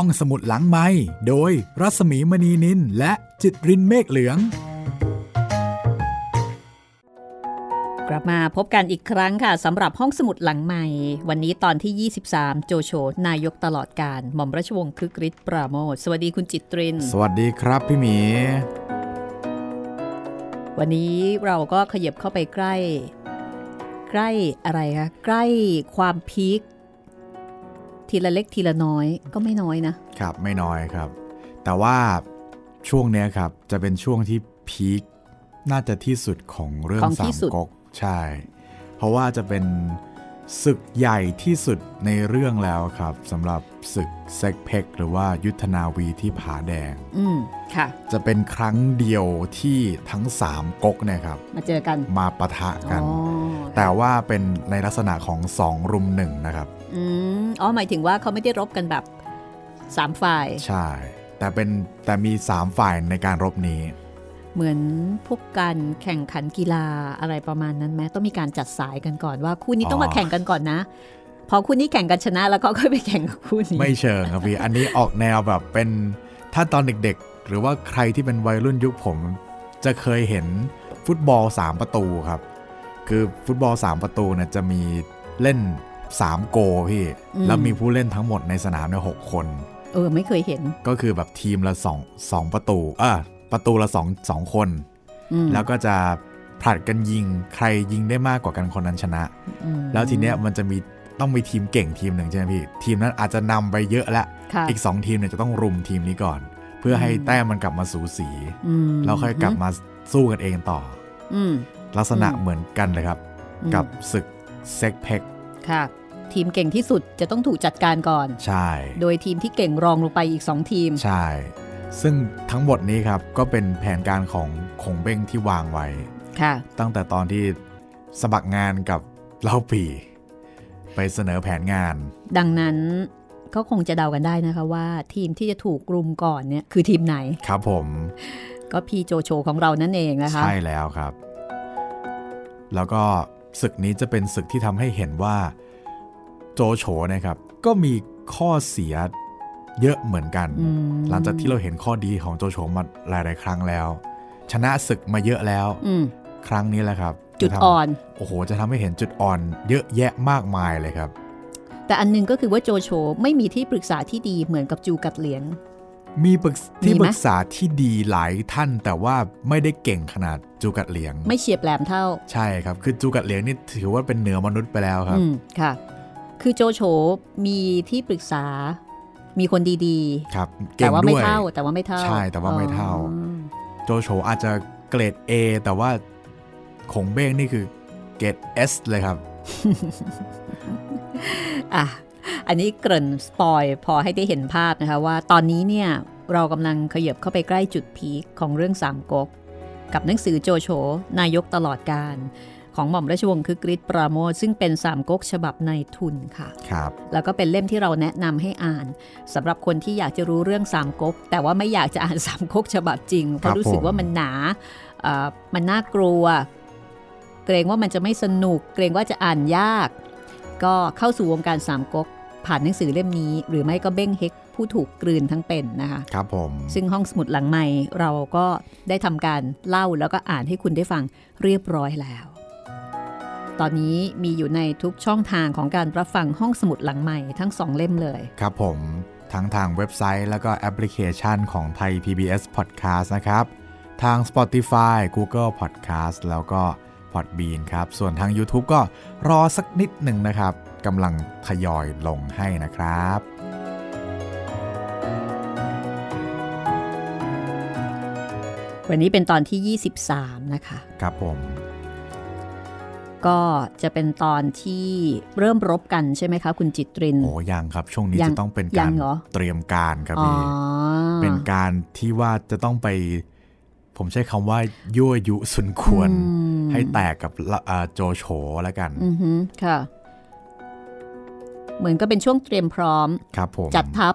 ห้องสมุดหลังไม้โดยรัสมีมณีนินและจิตรินเมฆเหลือง กลับมาพบกันอีกครั้งค่ะสำหรับห้องสมุดหลังใหม่ วันนี้ตอนที่ 23 โจโฉนายกตลอดการหม่อมราชวงศ์คลึกฤทธิ์ปราโมทสวัสดีคุณจิตริน สวัสดีครับพี่หมี วันนี้เราก็ขยับเข้าไปใกล้ ใกล้อะไรคะใกล้ความพีค ทีละเล็กทีละน้อยก็ไม่น้อยนะครับไม่น้อยครับ แต่ว่าช่วงเนี้ยครับจะเป็นช่วงที่พีคน่าจะที่สุดของเรื่องของสาที่มสุดก๊กใช่ เพราะว่าจะเป็นศึกใหญ่ที่สุดในเรื่องแล้วครับสำหรับศึกเซ็กเพกหรือว่ายุทธนาวีที่ผาแดง อืมค่ะ จะเป็นครั้งเดียวที่ทั้งสามก๊กเนี่ยครับ มาเจอกันมาปะทะกันอ๋อแต่ว่าเป็นในลักษณะของสองรุมหนึ่งนะครับ อืมอ๋อหมายถึงว่าเขาไม่ได้รบกันแบบสามฝ่าย ใช่ แต่เป็นแต่มีสามฝ่ายในการรบนี้ เหมือนพวกการแข่งขันกีฬาอะไรประมาณนั้นไหมต้องมีการจัดสายกันก่อนว่าคู่นี้ต้องมาอ๋อแข่งกันก่อนนะ พอคู่นี้แข่งกันชนะแล้วก็ค่อยไปแข่งกับคู่นี้ ไม่เชิงครับพี่อันนี้ออกแนวแบบเป็นถ้าตอนเด็กๆ หรือว่าใครที่เป็นวัยรุ่นยุคผม จะเคยเห็นฟุตบอล 3 ประตูครับ คือฟุตบอล 3 ประตูเนี่ยจะมีเล่น 3 โกพี่ แล้วมีผู้เล่นทั้งหมดในสนามเนี่ยหกคน เออ ไม่เคยเห็น ก็คือแบบทีมละ2 2ประตูเออประตูละ2 2คนอืมแล้วก็จะผลัดกันยิงใครยิงได้มากกว่ากันคนนั้นชนะอืมแล้วทีเนี้ยมันจะมีต้องมีทีมเก่งทีมหนึ่งใช่ไหมพี่ ทีมนั้นอาจจะนำไปเยอะแล้วค่ะอีก 2 ทีมเนี่ยจะต้องรุมทีมนี้ก่อน เพื่อให้แต้มมันกลับมาสูสีอืมแล้วค่อยกลับมาสู้กันเองต่ออืมลักษณะอืมเหมือนกันเลยครับอืมกับศึกเซ็กเพก ค่ะ ทีมเก่งที่สุดจะต้องถูกจัดการก่อน ใช่ โดยทีมที่เก่งรองลงไปอีกสองทีม ใช่ ซึ่งทั้งหมดนี้ครับก็เป็นแผนการของคงเบ้งที่วางไว้ ค่ะ ตั้งแต่ตอนที่สมัครงานกับเล่าปี ไปเสนอแผนงาน ดังนั้นก็คงจะเดากันได้นะคะว่าทีมที่จะถูกรุมก่อนเนี่ยคือทีมไหน ครับผม ก็พี่โจโฉของเรานั่นเองนะคะ ใช่แล้วครับ แล้วก็ ศึกนี้จะเป็นศึกที่ทำให้เห็นว่า โจโฉนะครับ ก็มีข้อเสียเยอะเหมือนกันอืมหลังจากที่เราเห็นข้อดีของโจโฉมาหลาย ๆ ครั้งแล้ว ชนะศึกมาเยอะแล้วอืมครั้งนี้แหละครับ จุดจะทำอ่อน โอ้โห จะทำให้เห็นจุดอ่อน เยอะแยะมากมายเลยครับ แต่อันหนึงก็คือว่าโจโฉไม่มีที่ปรึกษาที่ดีเหมือนกับจูกัดเหลียง มีปรึกษที่มีไหมปรึกษาที่ดีหลายท่าน แต่ว่าไม่ได้เก่งขนาดจูกัดเหลียง ไม่เฉียบแหลมเท่า ใช่ครับ คือจูกัดเหลียงนี่ถือว่าเป็นเหนือมนุษย์ไปแล้วครับอืมค่ะ คือโจโฉมีที่ปรึกษา มีคนดีครับๆเก่แต่งว่าด้ไม่วยเท่า แต่ว่าไม่เท่า ใช่แต่ว่าไม่เท่าอ๋อโจโฉอาจจะเกรด A แต่ว่าคงเบ้งนี่คือเกรด S เลยครับอะ อันนี้เกริ่นสปอยพอให้ได้เห็นภาพนะคะว่าตอนนี้เนี่ยเรากำลังขยับเข้าไปใกล้จุดพีคของเรื่องสามก๊กกับหนังสือโจโฉนายกตลอดการของหม่อมราชวงศ์คึกฤทธิ์ปราโมทซึ่งเป็นสามก๊กฉบับในทุนค่ะครับแล้วก็เป็นเล่มที่เราแนะนำให้อ่านสำหรับคนที่อยากจะรู้เรื่องสามก๊กแต่ว่าไม่อยากจะอ่านสามก๊กฉบับจริงเพราะรู้สึกว่ามันหนาเอ่อมันน่ากลัว เกรงว่ามันจะไม่สนุก เกรงว่าจะอ่านยาก ก็เข้าสู่วงการสามก๊ก ผ่านหนังสือเล่มนี้ หรือไม่ก็เบ้งเฮกผู้ถูกกลืนทั้งเป็นนะคะครับผมซึ่งห้องสมุดหลังใหม่เราก็ได้ทำการเล่าแล้วก็อ่านให้คุณได้ฟังเรียบร้อยแล้ว ตอนนี้มีอยู่ในทุกช่องทางของการรับฟังห้องสมุดหลังใหม่ทั้งสองเล่มเลย ครับผมทั้งทางเว็บไซต์แล้วก็แอปพลิเคชันของไทย PBS Podcast นะครับ ทาง Spotify Google Podcast แล้วก็ Podbean ครับ ส่วนทาง YouTube ก็รอสักนิดหนึ่งนะครับ กำลังทยอยลงให้นะครับวันนี้เป็นตอนที่ 23 นะคะ ครับผม ก็จะเป็นตอนที่เริ่มรบกันใช่ไหมคะ คุณจิตริน โอ้ยังครับ ช่วงนี้ยังจะต้องเป็นยัการงเหรอเตรียมการครับอ๋อพี่เป็นการที่ว่าจะต้องไป ผมใช้คำว่า ยั่วยุสุนควรอืมให้แตกกับละเอ่อโจโฉแล้วกันอือฮึค่ะ เหมือนก็เป็นช่วงเตรียมพร้อมครับผมจัดทัพ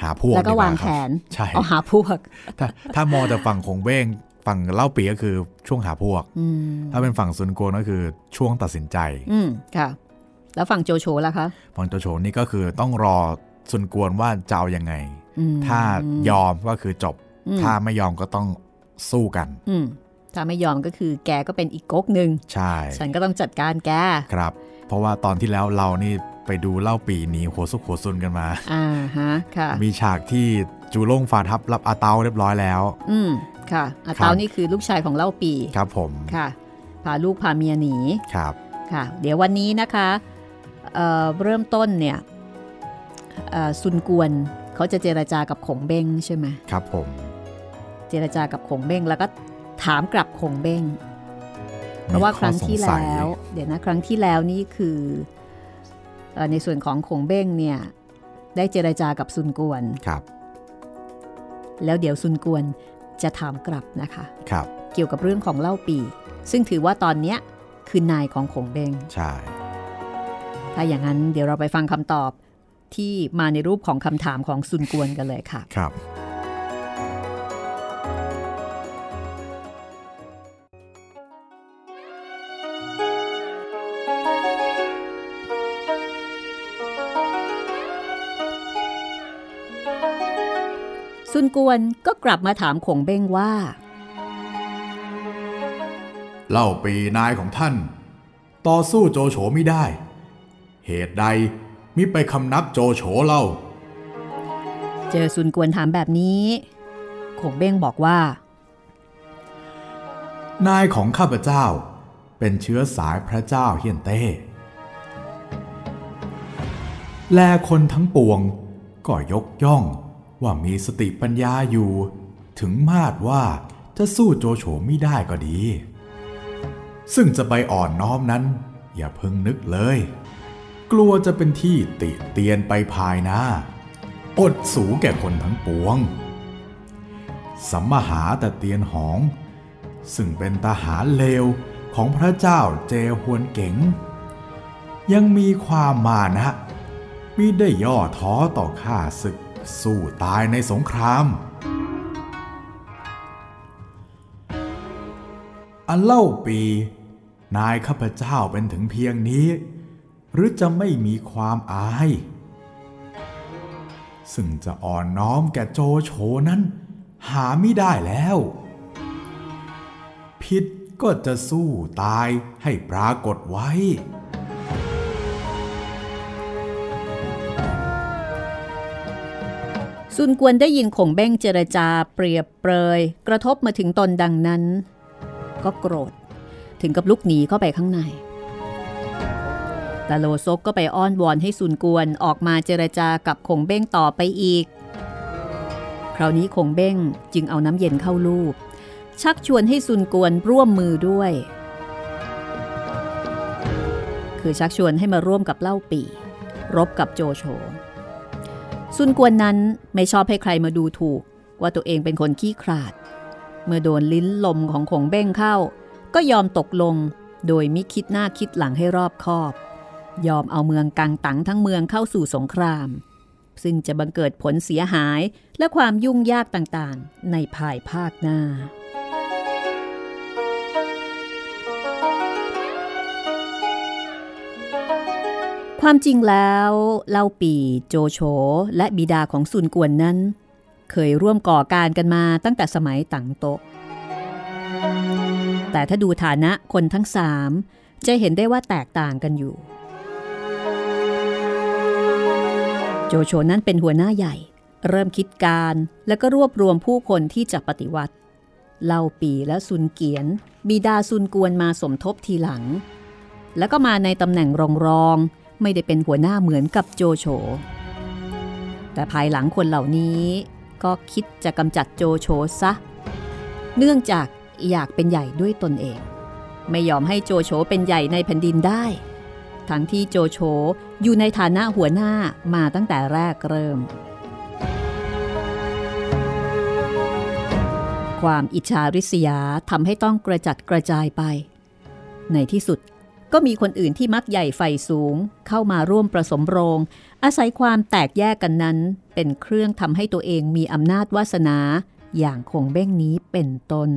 หาพวกแล้วก็ดีวางครับแผนใช่เอาหาพวก ถ้าถ้ามองแต่ฝั่งคงเบ้งฝั่งเล่าปีก็คือช่วงหาพวกอืมถ้าเป็นฝั่งซุนโกนก็คือช่วงตัดสินใจอืมค่ะ แล้วฝั่งโจโฉล่ะคะฝั่งโจโฉนี่ก็คือต้องรอซุนกวนว่าจะเอายังไงอืมถ้ายอมก็คือจบอืมถ้าไม่ยอมก็ต้องสู้กันอืมถ้าไม่ยอมก็คือแกก็เป็นอีกก๊กหนึ่งใช่ ฉันก็ต้องจัดการแกครับ เพราะว่าตอนที่แล้วเรานี่ ไปดูเล่าปีหนีหัวซุกหัวซุนกันมา อ่าฮะ ค่ะ มีฉากที่จูล่งฝ่าทับรับอาเตาเรียบร้อยแล้ว อืมค่ะอาครับเตานี่คือลูกชายของเล่าปี ครับผม ค่ะ พาลูกพาเมียหนี ครับ ค่ะ เดี๋ยววันนี้นะคะเอ่อเริ่มต้นเนี่ยเอ่อซุนกวนเขาจะเจรจากับขงเบ้งใช่ไหมครับผม เจรจากับขงเบ้งแล้วก็ถามกลับขงเบ้งเพราะว่าครั้งที่มีข้อสสัยแล้ว เดี๋ยวนะครั้งที่แล้วนี่คือเอ่อ ในส่วนของขงเบ้งเนี่ยได้เจรจากับซุนกวนครับ แล้วเดี๋ยวซุนกวนจะถามกลับนะคะครับ เกี่ยวกับเรื่องของเล่าปี ซึ่งถือว่าตอนเนี้ยคือนายของขงเบ้งใช่ถ้าอย่างนั้นเดี๋ยวเราไปฟังคำตอบที่มาในรูปของคำถามของซุนกวนกันเลยค่ะครับ ซุนกวนก็กลับมาถามขงเบ้งว่า เล่าปีนายของท่าน ต่อสู้โจโฉไม่ได้ เหตุใดมิไปคำนับโจโฉเล่า เจอซุนกวนถามแบบนี้ขงเบ้งบอกว่า นายของข้าพเจ้าเป็นเชื้อสายพระเจ้าเฮียนเต้ และคนทั้งปวงก็ยกย่อง ว่ามีสติปัญญาอยู่ ถึงมาดว่าจะสู้โจโฉไม่ได้ก็ดี ซึ่งจะไปอ่อนน้อมนั้น อย่าเพิ่งนึกเลย กลัวจะเป็นที่ติเตียนไปภายหน้าอดสูแก่คนทั้งปวง สัมมหาแต่เตียนหอง ซึ่งเป็นทหารเลวของพระเจ้าเจฮวนเก๋ง ยังมีความมานะมิได้ย่อท้อต่อข้าศึก สู้ตายในสงคราม อันเล่าปี นายข้าพเจ้าเป็นถึงเพียงนี้ หรือจะไม่มีความอาย ซึ่งจะอ่อนน้อมแก่โจโฉนั้น หาไม่ได้แล้วผิดก็จะสู้ตายให้ปรากฏไว้ ซุนกวนได้ยินขงเบ้งเจรจาเปรียบเปรย กระทบมาถึงตนดังนั้น ก็โกรธ ถึงกับลุกหนีเข้าไปข้างในแต่โลซกก็ไปอ้อนวอนให้ซุนกวนออกมาเจรจากับขงเบ้งต่อไปอีก คราวนี้ขงเบ้งจึงเอาน้ำเย็นเข้าลูบชักชวนให้ซุนกวนร่วมมือด้วย คือชักชวนให้มาร่วมกับเล่าปี รบกับโจโฉ ซุนกวนนั้นไม่ชอบให้ใครมาดูถูก ว่าตัวเองเป็นคนขี้ขลาด เมื่อโดนลิ้นลมของขงเบ้งเข้า ก็ยอมตกลงโดยมิคิดหน้าคิดหลังให้รอบคอบ ยอมเอาเมืองกังตังทั้งเมืองเข้าสู่สงคราม ซึ่งจะบังเกิดผลเสียหายและความยุ่งยากต่างๆ ในภายภาคหน้า ความจริงแล้วเล่าปีโจโฉและบิดาของซุนกวนนั้น เคยร่วมก่อการกันมาตั้งแต่สมัยตังโตแต่ถ้าดูฐานะคนทั้งสามจะเห็นได้ว่าแตกต่างกันอยู่ โจโฉนั้นเป็นหัวหน้าใหญ่ เริ่มคิดการแล้วก็รวบรวมผู้คนที่จะปฏิวัติ เล่าปีและซุนเกียน บิดาซุนกวนมาสมทบทีหลัง แล้วก็มาในตำแหน่งรองๆ ไม่ได้เป็นหัวหน้าเหมือนกับโจโฉ แต่ภายหลังคนเหล่านี้ก็คิดจะกำจัดโจโฉซะ เนื่องจากอยากเป็นใหญ่ด้วยตนเอง ไม่ยอมให้โจโฉเป็นใหญ่ในแผ่นดินได้ ทั้งที่โจโฉอยู่ในฐานะหัวหน้ามาตั้งแต่แรกเริ่ม ความอิจฉาริษยาทำให้ต้องกระจัดกระจายไป ในที่สุด ก็มีคนอื่นที่มักใหญ่ไฟสูง เข้ามาร่วมประสมโรง อาศัยความแตกแยกกันนั้น เป็นเครื่องทำให้ตัวเองมีอำนาจวาสนา อย่างคงเบ้งนี้เป็นต้น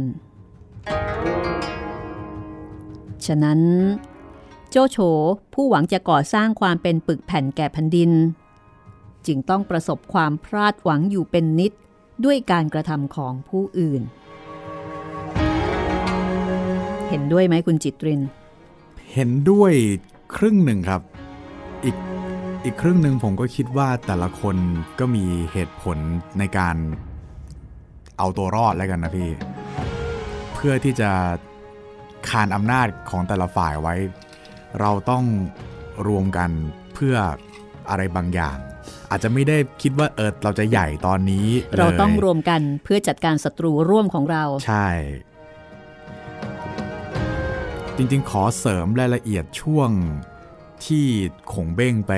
ฉะนั้น โจโฉผู้หวังจะก่อสร้างความเป็นปึกแผ่นแก่แผ่นดิน จึงต้องประสบความพลาดหวังอยู่เป็นนิดด้วยการกระทำของผู้อื่น เห็นด้วยไหมคุณจิตริน เห็นด้วยครึ่งหนึ่งครับ อีกอีกครึ่งหนึ่งผมก็คิดว่าแต่ละคนก็มีเหตุผลในการเอาตัวรอดแล้วกันนะพี่ เพื่อที่จะคานอำนาจของแต่ละฝ่ายไว้ เราต้องรวมกันเพื่ออะไรบางอย่าง อาจจะไม่ได้คิดว่าเออเราจะใหญ่ตอนนี้ เราต้องลยรวมกันเพื่อจัดการศัตรูร่วมของเรา ใช่ จริงๆ ขอเสริมรายละเอียดช่วงที่ขงเบ้งไป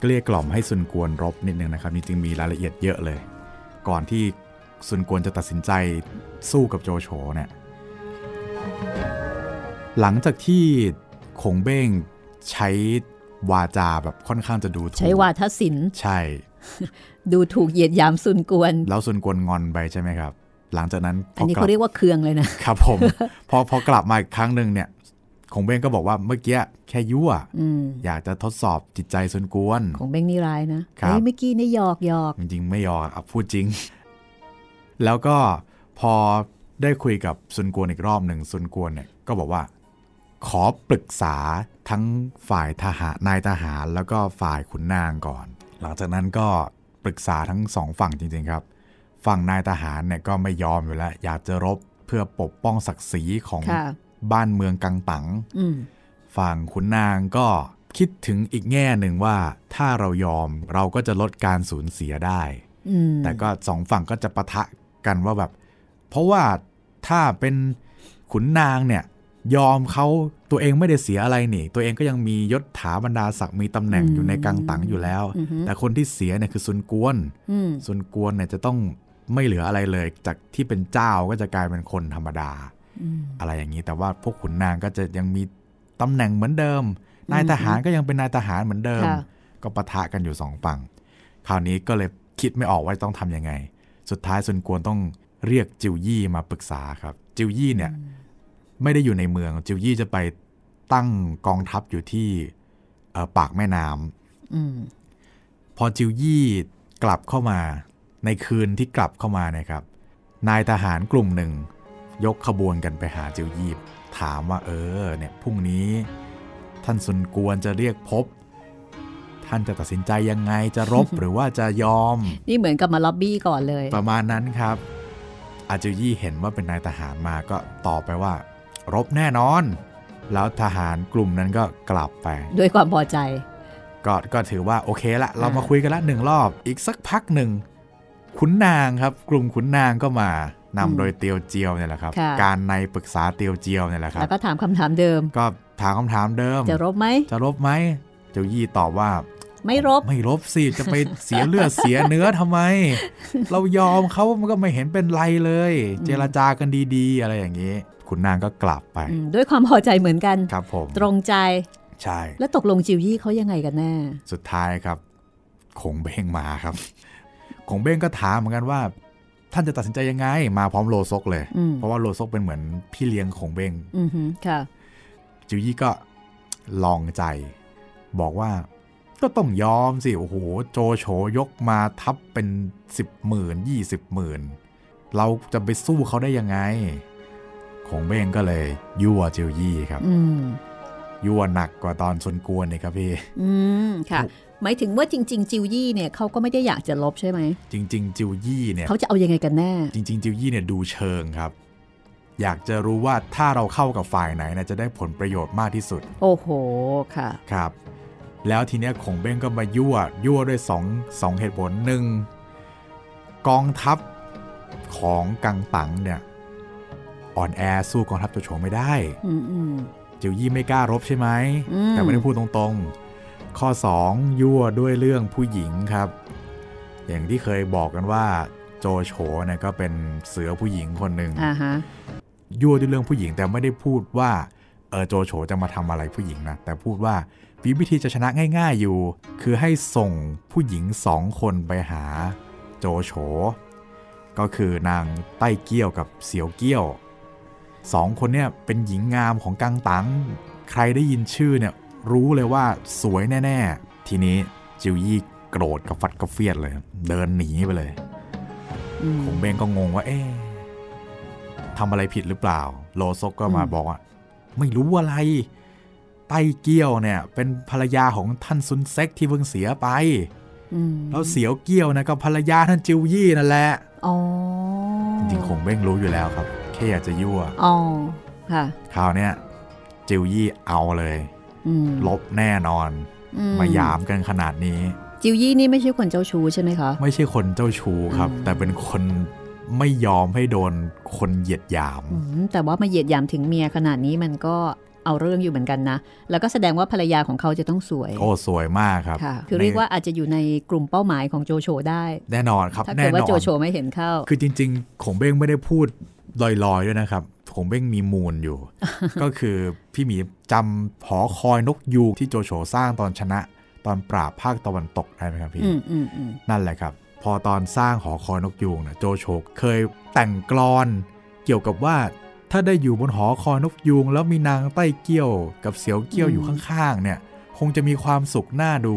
เกลี้ยกล่อมให้ซุนกวนรบนิดนึงนะครับจริงๆมีรายละเอียดเยอะเลย ก่อนที่ซุนกวนจะตัดสินใจสู้กับโจโฉเนี่ยหลังจากที่ขงเบ้งใช้วาจาแบบค่อนข้างจะดูถูกใช้วาทศิลป์ใช่ ดูถูกเหยียดหยามสุนกวน แล้วซุนกวนงอนไปใช่ไหมครับ หลังจากนั้นพอันนี้กลัเขาบเรียกว่าเคืองเลยนะครับผมพอพอกลับมาอีกครั้งหนึ่งเนี่ย คงเบ้งก็บอกว่าเมื่อกี้แค่ยั่วอืมอยากจะทดสอบจิตใจซุนกวนของเบ้งนี่ร้ายนะครับเฮ้ยเมื่อกี้นี่หยอกหยอกจริง ๆ ไม่ยอมอะพูดจริง แล้วก็พอได้คุยกับซุนกวนอีกรอบหนึ่งซุนกวนเนี่ยก็บอกว่า ขอปรึกษาทั้งฝ่ายทหารนายทหารแล้วก็ฝ่ายขุนนางก่อน หลังจากนั้นก็ปรึกษาทั้งสองฝั่งจริง ๆ ครับ ฝั่งนายทหารเนี่ยก็ไม่ยอมอยู่แล้ว อยากจะรบเพื่อปกป้องศักดิ์ศรีของค่ะ บ้านเมืองกังตังอืมฝั่งขุนนางก็คิดถึงอีกแง่หนึ่งว่าถ้าเรายอมเราก็จะลดการสูญเสียได้อืมแต่ก็สองฝั่งก็จะปะทะกันว่าแบบ เพราะว่าถ้าเป็นขุนนางเนี่ย ยอมเขาตัวเองไม่ได้เสียอะไรนี่ ตัวเองก็ยังมียศถาบรรดาศักดิ์มีตำแหน่งอยู่ในกังตังอยู่แล้วอือฮึแต่คนที่เสียเนี่ยคือซุนกวนอืมซุนกวนเนี่ยจะต้องไม่เหลืออะไรเลย จากที่เป็นเจ้าก็จะกลายเป็นคนธรรมดา อืมอะไรอย่างนี้แต่ว่าพวกขุนนางก็จะยังมีตำแหน่งเหมือนเดิมนายทหารก็ยังเป็นนายทหารเหมือนเดิมค่ะก็ปะทะกันอยู่สองฝั่งคราวนี้ก็เลยคิดไม่ออกว่าต้องทำยังไง สุดท้ายซุนกวนต้องเรียกจิวยี่มาปรึกษาครับ จิวยี่เนี่ยไม่ได้อยู่ในเมือง จิวยี่จะไปตั้งกองทัพอยู่ที่เอ่อปากแม่น้ำอืมพอจิวยี่กลับเข้ามา ในคืนที่กลับเข้ามาเนี่ยครับ นายทหารกลุ่มหนึ่ง ยกขบวนกันไปหาจิวยี่ถามว่าเออเนี่ยพรุ่งนี้ ท่านซุนกวนจะเรียกพบ ท่านจะตัดสินใจยังไงจะรบหรือว่าจะยอม นี่เหมือนกับมาล็อบบี้ก่อนเลย ประมาณนั้นครับ อาจิวยี่เห็นว่าเป็นนายทหารมาก็ตอบไปว่า รบแน่นอน แล้วทหารกลุ่มนั้นก็กลับไป ด้วยความพอใจ ก็ก็ถือว่าโอเคละ เรามาอ่าคุยกันละหนึ่งรอบ อีกสักพักหนึ่งขุนนางครับ กลุ่มขุนนางก็มา นำโดยเตียวเจียวเนี่ยแหละครับค่ะการในปรึกษาเตียวเจียวเนี่ยแหละครัแล้บวก็ถามคำถามเดิม ก็ถามคำถามเดิม จะรบไหม จะรบไหม เจ้ายี่ตอบว่า ไม่รบ ไม่รบสิ จะไปเสียเลือดเสียเนื้อทำไม เรายอมเขามันก็ไม่เห็นเป็นไรเลย เจรจากันดีๆ อะไรอย่างนี้ขุนนางก็กลับไปอืมด้วยความพอใจเหมือนกันครับผมตรงใจ ใช่ แล้วตกลงจิวยี่เขายังไงกันแน่ สุดท้ายครับ คงเบ้งมาครับคงเบ้งก็ถามเหมือนกันว่า ท่านจะตัดสินใจยังไง มาพร้อมโลซกเลยอืมเพราะว่าโลซกเป็นเหมือนพี่เลี้ยงของเบ้งอือหือค่ะจิวยี่ก็ลองใจ บอกว่าก็ต้องยอมสิ โอ้โห โจโฉยกมาทับเป็นสิบหมื่นยี่สิบหมื่นเราจะไปสู้เขาได้ยังไงคงเบ้งก็เลยยั่วจิวยี่ครับอืมยั่วหนักกว่าตอนชนกวนนี่ครับพี่ อืมค่ะ หมายถึงว่าจริง ๆ จิวยี่เนี่ยเขาก็ไม่ได้อยากจะลบใช่ไหม จริง ๆ จิวยี่เนี่ยเขาจะเอายังไงกันแน่ จริง ๆ จิวยี่เนี่ยดูเชิงครับ อยากจะรู้ว่าถ้าเราเข้ากับฝ่ายไหนนะจะได้ผลประโยชน์มากที่สุด โอ้โหค่ะครับ แล้วทีเนี้ยขงเบ้งก็มายั่วยั่วด้วยสองสองเหตุผลหนึ่งกองทัพของกังตังเนี่ยอ่อนแอสู้กองทัพโจโฉไม่ได้อืมอืมจิวยี่ไม่กล้ารบใช่ไหมอืมแต่ไม่ได้พูดตรงๆ ข้อ 2 ยั่วด้วยเรื่องผู้หญิงครับ อย่างที่เคยบอกกันว่าโจโฉเนี่ยก็เป็นเสือผู้หญิงคนหนึ่งอ่าฮะยั่วด้วยเรื่องผู้หญิงแต่ไม่ได้พูดว่าเออโจโฉจะมาทำอะไรผู้หญิงนะแต่พูดว่าวิวิธีจะชนะง่าย ๆอยู่ คือให้ส่งผู้หญิงสองคนไปหาโจโฉก็คือนางใต้เกี้ยวกับเสียวเกี้ยวสองคนเนี่ยเป็นหญิงงามของกังตัง ใครได้ยินชื่อเนี่ย รู้เลยว่าสวยแน่ ๆ ทีนี้จิวยี่โกรธกับฟัดกระเฟียดเลย เดินหนีไปเลยอืมคงเบงก็งงว่า เอ๊ะทำอะไรผิดหรือเปล่า โลซกก็มาอืมบอกว่า ไม่รู้อะไรไต้เกี้ยวเนี่ย เป็นภรรยาของท่านซุนเซ็กที่เพิ่งเสียไปอืมแล้วเสียวเกี้ยวนะก็ภรรยาท่านจิวยี่นั่นแหละอ๋อจริงๆคงเบ้งรู้อยู่แล้วครับ แค่อยากจะยั่วอ๋อค่ะคราวเนี้ยจิวยี่เอาเลยอืม ลบแน่นอนอืมาหยามกันขนาดนี้ จิวยี่นี่ไม่ใช่คนเจ้าชู้ใช่ไหมคะ ไม่ใช่คนเจ้าชู้ครับอืมแต่เป็นคนไม่ยอมให้โดนคนเหยียดหยามอืมแต่ว่ามาเหยียดหยามถึงเมียขนาดนี้มันก็เอาเรื่องอยู่เหมือนกันนะ แล้วก็แสดงว่าภรรยาของเขาจะต้องสวย โอ้ สวยมากครับค่ะคือเรียกว่าอาจจะอยู่ในกลุ่มเป้าหมายของโจโฉได้ แน่นอนครับ ถ้าแน่เกิดนว่าอโจนโฉไม่เห็นเข้า คือจริง ๆขงเบ้งไม่ได้พูดลอยๆด้วยนะครับ ขงเบ้งมีมูลอยู่ ก็คือพี่หมีจำหอคอยนกยูงที่โจโฉสร้างตอนชนะ ตอนปราบภาคตะวันตกได้ไหมครับพี่อืมอืมอืมนั่นแหละครับ พอตอนสร้างหอคอยนกยูงนะโจโฉเคยแต่งกลอน เกี่ยวกับว่าถ้าได้อยู่บนหอคอยนกยูง แล้วมีนางใต้เกี้ยว กับเสียวเกี้ยวอยู่ข้างๆเนี่ย คงจะมีความสุขน่าดู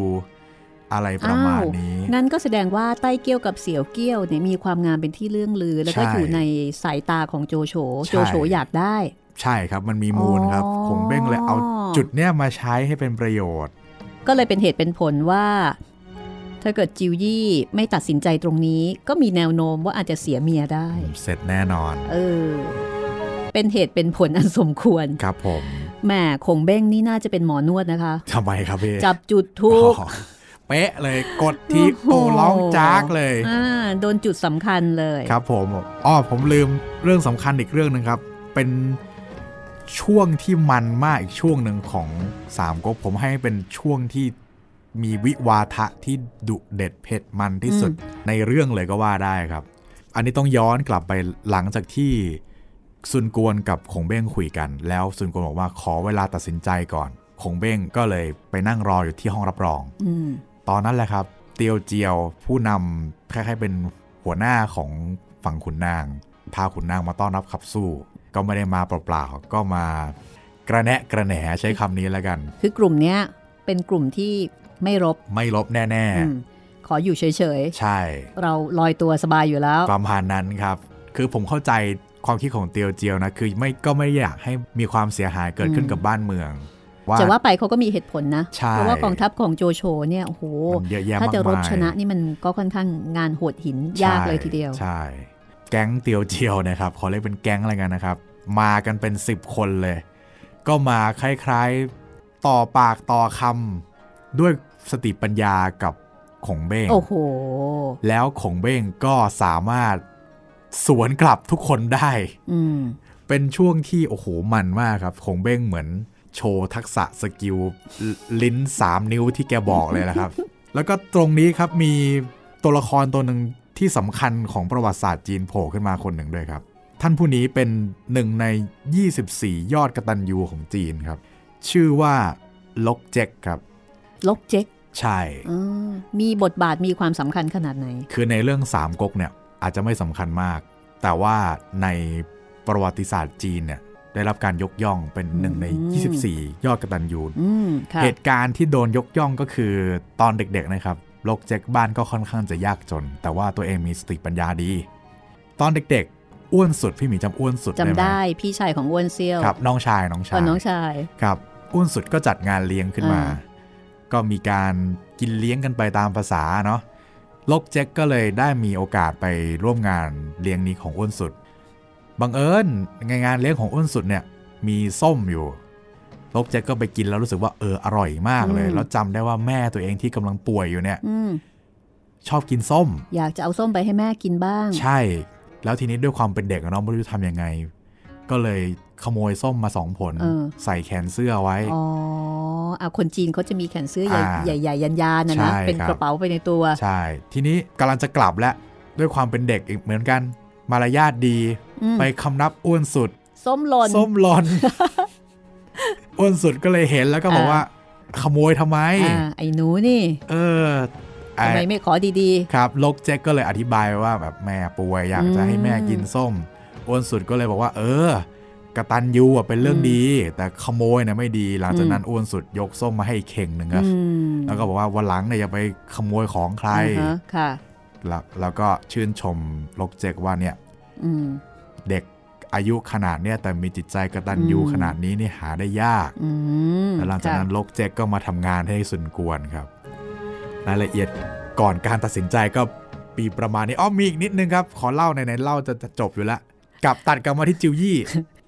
อะไรประมาณนี้ งั้นก็แสดงว่าไต้เกี้ยวกับเสี่ยวเกี้ยวเนี่ยมีความงามเป็นที่เรื่องลือ แล้วก็ใช่อยู่ในสายตาของโจโฉใช่โจโฉอยากได้ ใช่ครับ มันมีมูลครับอ๋อคงเบ้งเลยเอาจุดเนี้ยมาใช้ให้เป็นประโยชน์ ก็เลยเป็นเหตุเป็นผลว่า ถ้าเกิดจิวยี่ไม่ตัดสินใจตรงนี้ ก็มีแนวโน้มว่าอาจจะเสียเมียได้ เสร็จแน่นอน เออ เป็นเหตุเป็นผลอันสมควร ครับผม แหมคงเบ้งนี่น่าจะเป็นหมอนวดนะคะทำไมครับพี่ จับจุดทุกอ๋อ เป๊ะเลยกดทีโอ้ร้องจากเลยอ่าโดนจุดสำคัญเลยครับผมอ๋อผมลืมเรื่องสำคัญอีกเรื่องหนึ่งครับ เป็นช่วงที่มันมากอีกช่วงหนึ่งของสามก๊กผมให้เป็นช่วงที่มีวิวาทะที่ดุเด็ดเผ็ดมันที่สุดในเรื่องเลยก็ว่าได้ครับ อันนี้ต้องย้อนกลับไปหลังจากที่ซุนกวนกับขงเบ้งคุยกัน แล้วซุนกวนบอกว่าขอเวลาตัดสินใจก่อนขงเบ้งก็เลยไปนั่งรออยู่ที่ห้องรับรองอืม ตอนนั้นแหละครับ เตียวเจียวผู้นำคล้ายๆเป็นหัวหน้าของฝั่งขุนนาง พาขุนนางมาต้อนรับขับสู้ ก็ไม่ได้มาเปล่าๆก็มากระแนะกระแหนใช้คำนี้แล้วกัน คือกลุ่มเนี้ยเป็นกลุ่มที่ไม่รบไม่ลบแน่อืมขออยู่เฉยๆ ใช่ๆเราลอยตัวสบายอยู่แล้ว ประมาณนั้นครับ คือผมเข้าใจความคิดของเตียวเจียวนะ คือไม่ก็ไม่อยากให้มีความเสียหายเกิดขึ้นอืมกับบ้านเมือง จะว่าไปเขาก็มีเหตุผลนะใช่เพราะว่ากองทัพของโจโฉเนี่ยโอ้โหมันเยอะแยะถ้ามากจะรบมายชนะนี่มันก็ค่อนข้างงานโหดหินยากเลยทีเดียว ใช่ แก๊งเตียวเจียวนะครับ ขอเรียกเป็นแก๊งอะไรกันนะครับ มากันเป็น 10 คนเลย ก็มาคล้ายๆต่อปากต่อคำด้วยสติปัญญากับขงเบ้งโอ้โห แล้วขงเบ้งก็สามารถสวนกลับทุกคนได้อืมเป็นช่วงที่โอ้โหมันมากครับขงเบ้งเหมือน โชว์ทักษะ skill ลิ้น 3 นิ้วที่แกบอกเลยนะครับ แล้วก็ตรงนี้ครับมีตัวละครตัวหนึ่งที่สำคัญของประวัติศาสตร์จีนโผล่ขึ้นมาคนหนึ่งด้วยครับ ท่านผู้นี้เป็นหนึ่งใน 24 ยอดกตัญญูของจีนครับ ชื่อว่าลกเจ็กครับลกเจ๊กใช่อ่ามีบทบาทมีความสำคัญขนาดไหน คือในเรื่องสามก๊กเนี่ยอาจจะไม่สำคัญมาก แต่ว่าในประวัติศาสตร์จีนเนี่ย ได้รับการยกย่องเป็นหนึ่งในอืม24 ยอดกตัญญูอืมค่ะเหตุการณ์ที่โดนยกย่องก็คือตอนเด็กๆนะครับโลกเจ็กบ้านก็ค่อนข้างจะยากจน แต่ว่าตัวเองมีสติปัญญาดี ตอนเด็กๆ อ้วนสุดพี่หมีจำอ้วนสุดจำได้ไหมได้พี่ชายของอ้วนเซียวครับน้องชายน้องชาอ๋อยน้องชายครับอ้วนสุดก็จัดงานเลี้ยงขึ้นมาอ่าก็มีการกินเลี้ยงกันไปตามภาษาเนาะโลกเจ็กก็เลยได้มีโอกาสไปร่วมงานเลี้ยงนี้ของอ้วนสุด บังเอิญในงานเลี้ยงของอ้วนสุดเนี่ย มีส้มอยู่โลกเจ็กก็ไปกินแล้วรู้สึกว่าเอออร่อยมากเลยอืมแล้วจำได้ว่าแม่ตัวเองที่กำลังป่วยอยู่เนี่ยอืมชอบกินส้ม อยากจะเอาส้มไปให้แม่กินบ้าง ใช่ แล้วทีนี้ด้วยความเป็นเด็กอะเนาะไม่รู้จะทำยังไง ก็เลยขโมยส้มมาสองผลเออใส่แขนเสื้อไว้ อ๋อเอาคนจีนเขาจะมีแขนเสื้อใหญ่อ่าใหญ่ใหญ่ยันยานๆนะใช่นะ เป็นครับกระเป๋าไปในตัว ใช่ ทีนี้กำลังจะกลับแล้วด้วยความเป็นเด็กอีกเหมือนกัน มารยาทดีอืมไปคำนับอ้วนสุด ส้มหล่นส้มหลอนอ้วนสุดก็เลยเห็นแล้วก็บอกอ่าว่า ขโมยทำไมอ่าไอ้หนูนี่ เออไอ้ทำไมไม่ขอดีครับ ลกแจ็คก็เลยอธิบายว่าแบบแม่ป่วยอยากจะให้แม่กินส้มอ้วนสุดก็เลยบอกว่า เออกตันยูอะเป็นเรื่องดี แต่ขโมยเนี่ยไม่ดี หลังจากนั้นอ้วนสุดยกส้มมาให้เข่งหนึ่งครับอืมแล้วก็บอกว่าวันหลังเนี่ยอย่าไปขโมยของใครอ่าฮะค่ะ แล้วแล้วก็ชื่นชมลกเจกว่าเนี่ยอืมเด็กอายุขนาดเนี้ยแต่มีจิตใจกตัญญูอืมขนาดนี้นี่หาได้ยากอืมแล้วหลังจากนั้นค่ะลกเจกก็มาทำงานให้สุนกวนครับ รายละเอียดก่อนการตัดสินใจก็ปีประมาณนี้อ้อมีอีกนิดนึงครับ ขอเล่าในในๆเล่าจะจะจบอยู่แล้วกลับตัดกลับมาที่จิวยี่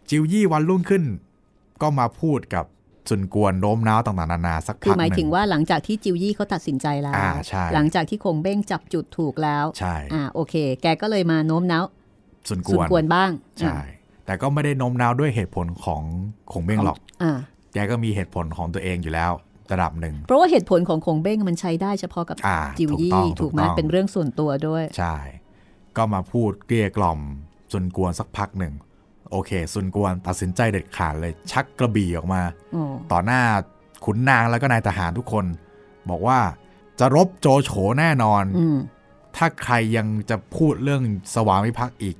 จิวยี่วันรุ่งขึ้น ก็มาพูดกับ สุนกวนโน้มน้าวต่างๆนานาสักคือพักหมายหถึนึ่งงว่าหลังจากที่จิวยี่เขาตัดสินใจแล้วอ่าใช่หลังจากที่คงเบ้งจับจุดถูกแล้วใช่อ่าโอเค แกก็เลยมาโน้มน้าวสุนกสุนวนกวนบ้างใช่แต่ก็ไม่ได้โน้มน้าวด้วยเหตุผลของคงเบ้งหรอกอ่าแกก็มีเหตุผลของตัวเองอยู่แล้วระดับหนึ่ง เพราะว่าเหตุผลของคงเบ้งมันใช้ได้เฉพาะกับอ่าจิวถูกยี่ต้องถูกไหมต้องเป็นเรื่องส่วนตัวด้วย ใช่ ก็มาพูดเกลี้ยกล่อมสุนกวนสักพักหนึ่ง โอเคสุนกวนตัดสินใจเด็ดขาดเลยชักกระบี่ออกมาอ๋อต่อหน้าขุนนางแล้วก็นายทหารทุกคน บอกว่าจะรบโจโฉแน่นอนอืมถ้าใครยังจะพูดเรื่องสวามิภักดิ์อีก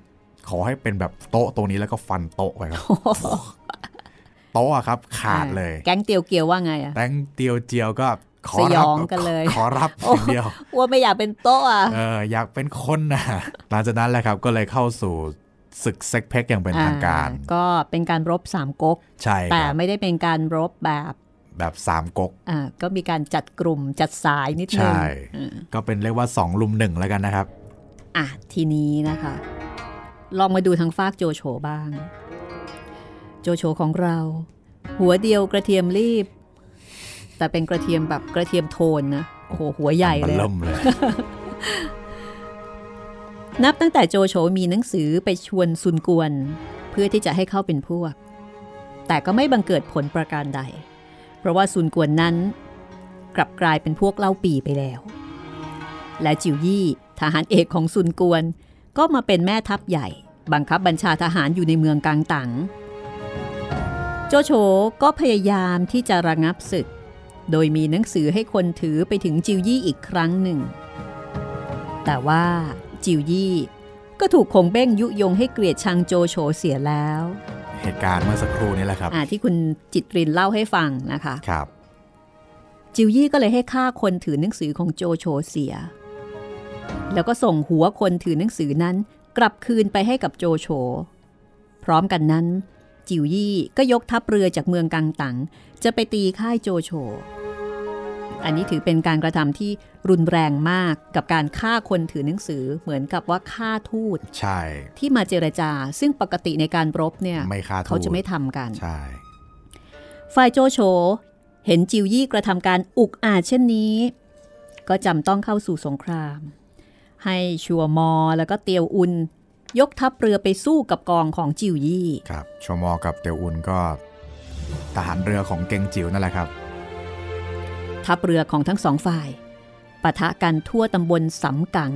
ขอให้เป็นแบบโต๊ะตรงนี้แล้วก็ฟันโต๊ะไปครับโต๊ะอะครับขาดเลย แก๊งเตียวเกียวว่าไงอะแตงเตียวเจียวก็ขอสยรับองกันเลย ขอรับอย่างเดียวว่าไม่อยากเป็นโต๊ะอะเอออยากเป็นคนนะหลังจากนั้นแหละครับ ก็เลยเข้าสู่ ศึกเซ็กเพกอย่างเป็นทางการอ่ก็เป็นการรบสามก๊กใช่คแต่รับไม่ได้เป็นการรบแบบแบบสามก๊กอ่าก็มีการจัดกลุ่มจัดสายนิดนึใช่งอืมก็เป็นเรียกว่าสองลุมหนึ่งแล้วกันนะครับ อะ ทีนี้นะคะ ลองมาดูทางฟากโจโฉบ้าง โจโฉของเรา หัวเดียวกระเทียมรีบ แต่เป็นกระเทียมแบบกระเทียมโทนนะโอ้โหหัวใหญ่มันเลยเริ่มเลย นับตั้งแต่โจโฉมีหนังสือไปชวนซุนกวน เพื่อที่จะให้เข้าเป็นพวก แต่ก็ไม่บังเกิดผลประการใด เพราะว่าซุนกวนนั้น กลับกลายเป็นพวกเล่าปีไปแล้ว และจิวยี่ทหารเอกของซุนกวน ก็มาเป็นแม่ทัพใหญ่ บังคับบัญชาทหารอยู่ในเมืองกังตังโจโฉก็พยายามที่จะระงับศึก โดยมีหนังสือให้คนถือไปถึงจิวยี่อีกครั้งหนึ่ง แต่ว่า จิวยี่ ก็ถูกคงเบ้งยุยงให้เกลียดชังโจโฉเสียแล้ว เหตุการณ์เมื่อสักครู่นี้แหละครับอ่าที่คุณจิตรินเล่าให้ฟังนะคะครับ จิวยี่ก็เลยให้ฆ่าคนถือหนังสือของโจโฉเสีย แล้วก็ส่งหัวคนถือหนังสือนั้นกลับคืนไปให้กับโจโฉพร้อมกันนั้น จิวยี่ก็ยกทัพเรือจากเมืองกังตังจะไปตีค่ายโจโฉ อันนี้ถือเป็นการกระทำที่รุนแรงมากกับการฆ่าคนถือหนังสือเหมือนกับว่าฆ่าทูตใช่ ที่มาเจรจา ซึ่งปกติในการรบเนี่ยไม่คาดเขาจะไม่ทำกันใช่ฝ่ายโจโฉเห็นจิวยี่กระทำการอุกอาจเช่นนี้ ก็จำต้องเข้าสู่สงคราม ให้ชัวมอแล้วก็เตียวอุนยกทัพเรือไปสู้กับกองของจิวยี่ ครับชมอกับเตียวอุนก็ทหารเรือของเกงจิ๋วนั่นแหละครับ ทัพเรือของทั้งสองฝ่ายปะทะกันทั่วตำบลสำกัง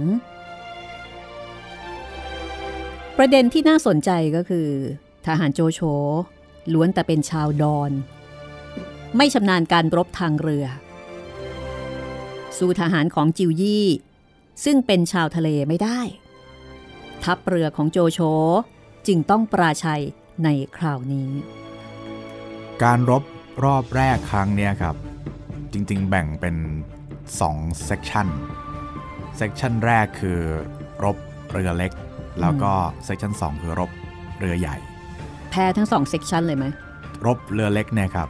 ประเด็นที่น่าสนใจก็คือ ทหารโจโฉล้วนแต่เป็นชาวดอน ไม่ชำนาญการรบทางเรือ สู้ทหารของจิวยี่ ซึ่งเป็นชาวทะเลไม่ได้ ทัพเรือของโจโฉจึงต้องปราชัยในคราวนี้ การรบรอบแรกครั้งเนี้ยครับ จริง ๆ แบ่งเป็น2 section section แรกคือรบเรือเล็ก แล้วก็เซกชัน2 คือรบเรือใหญ่ แพ้ทั้งสองเซกชันเลยไหม รบเรือเล็กเนี่ยครับ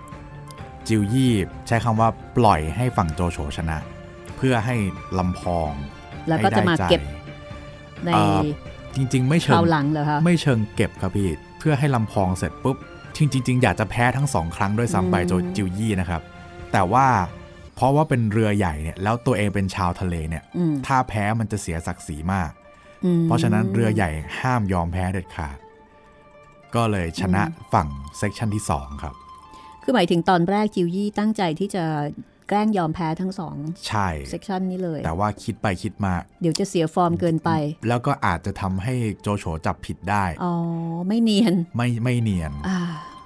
จิวยี่ใช้คำว่าปล่อยให้ฝั่งโจโฉชนะ เพื่อให้ลำพองแล้วก็ให้จะได้มาใจเก็บในเอ่อจริง ๆ ไม่คเชิรางวหลังเหรอคะไม่เชิงเก็บครับพี่ เพื่อให้ลำพองเสร็จปุ๊บจริงๆอยากจะแพ้ทั้งสองครั้งด้วยซ้ำไปอืมโจจิวยี่นะครับ แต่ว่าเพราะว่าเป็นเรือใหญ่เนี่ยแล้วตัวเองเป็นชาวทะเลเนี่ยอืมถ้าแพ้มันจะเสียศักดิ์ศรีมากอืมเพราะฉะนั้นเรือใหญ่ห้ามยอมแพ้เด็ดขาดก็เลยชนะฝั่ง section ที่2ครับ คือหมายถึงตอนแรกจิวยี่ตั้งใจที่จะแกล้งยอมแพ้ทั้งสองใช่ section นี้เลย แต่ว่าคิดไปคิดมา เดี๋ยวจะเสียฟอร์มเกินไป แล้วก็อาจจะทำให้โจโฉจับผิดได้ อ๋อ ไม่เนียน ไม่ไม่เนียน อ่า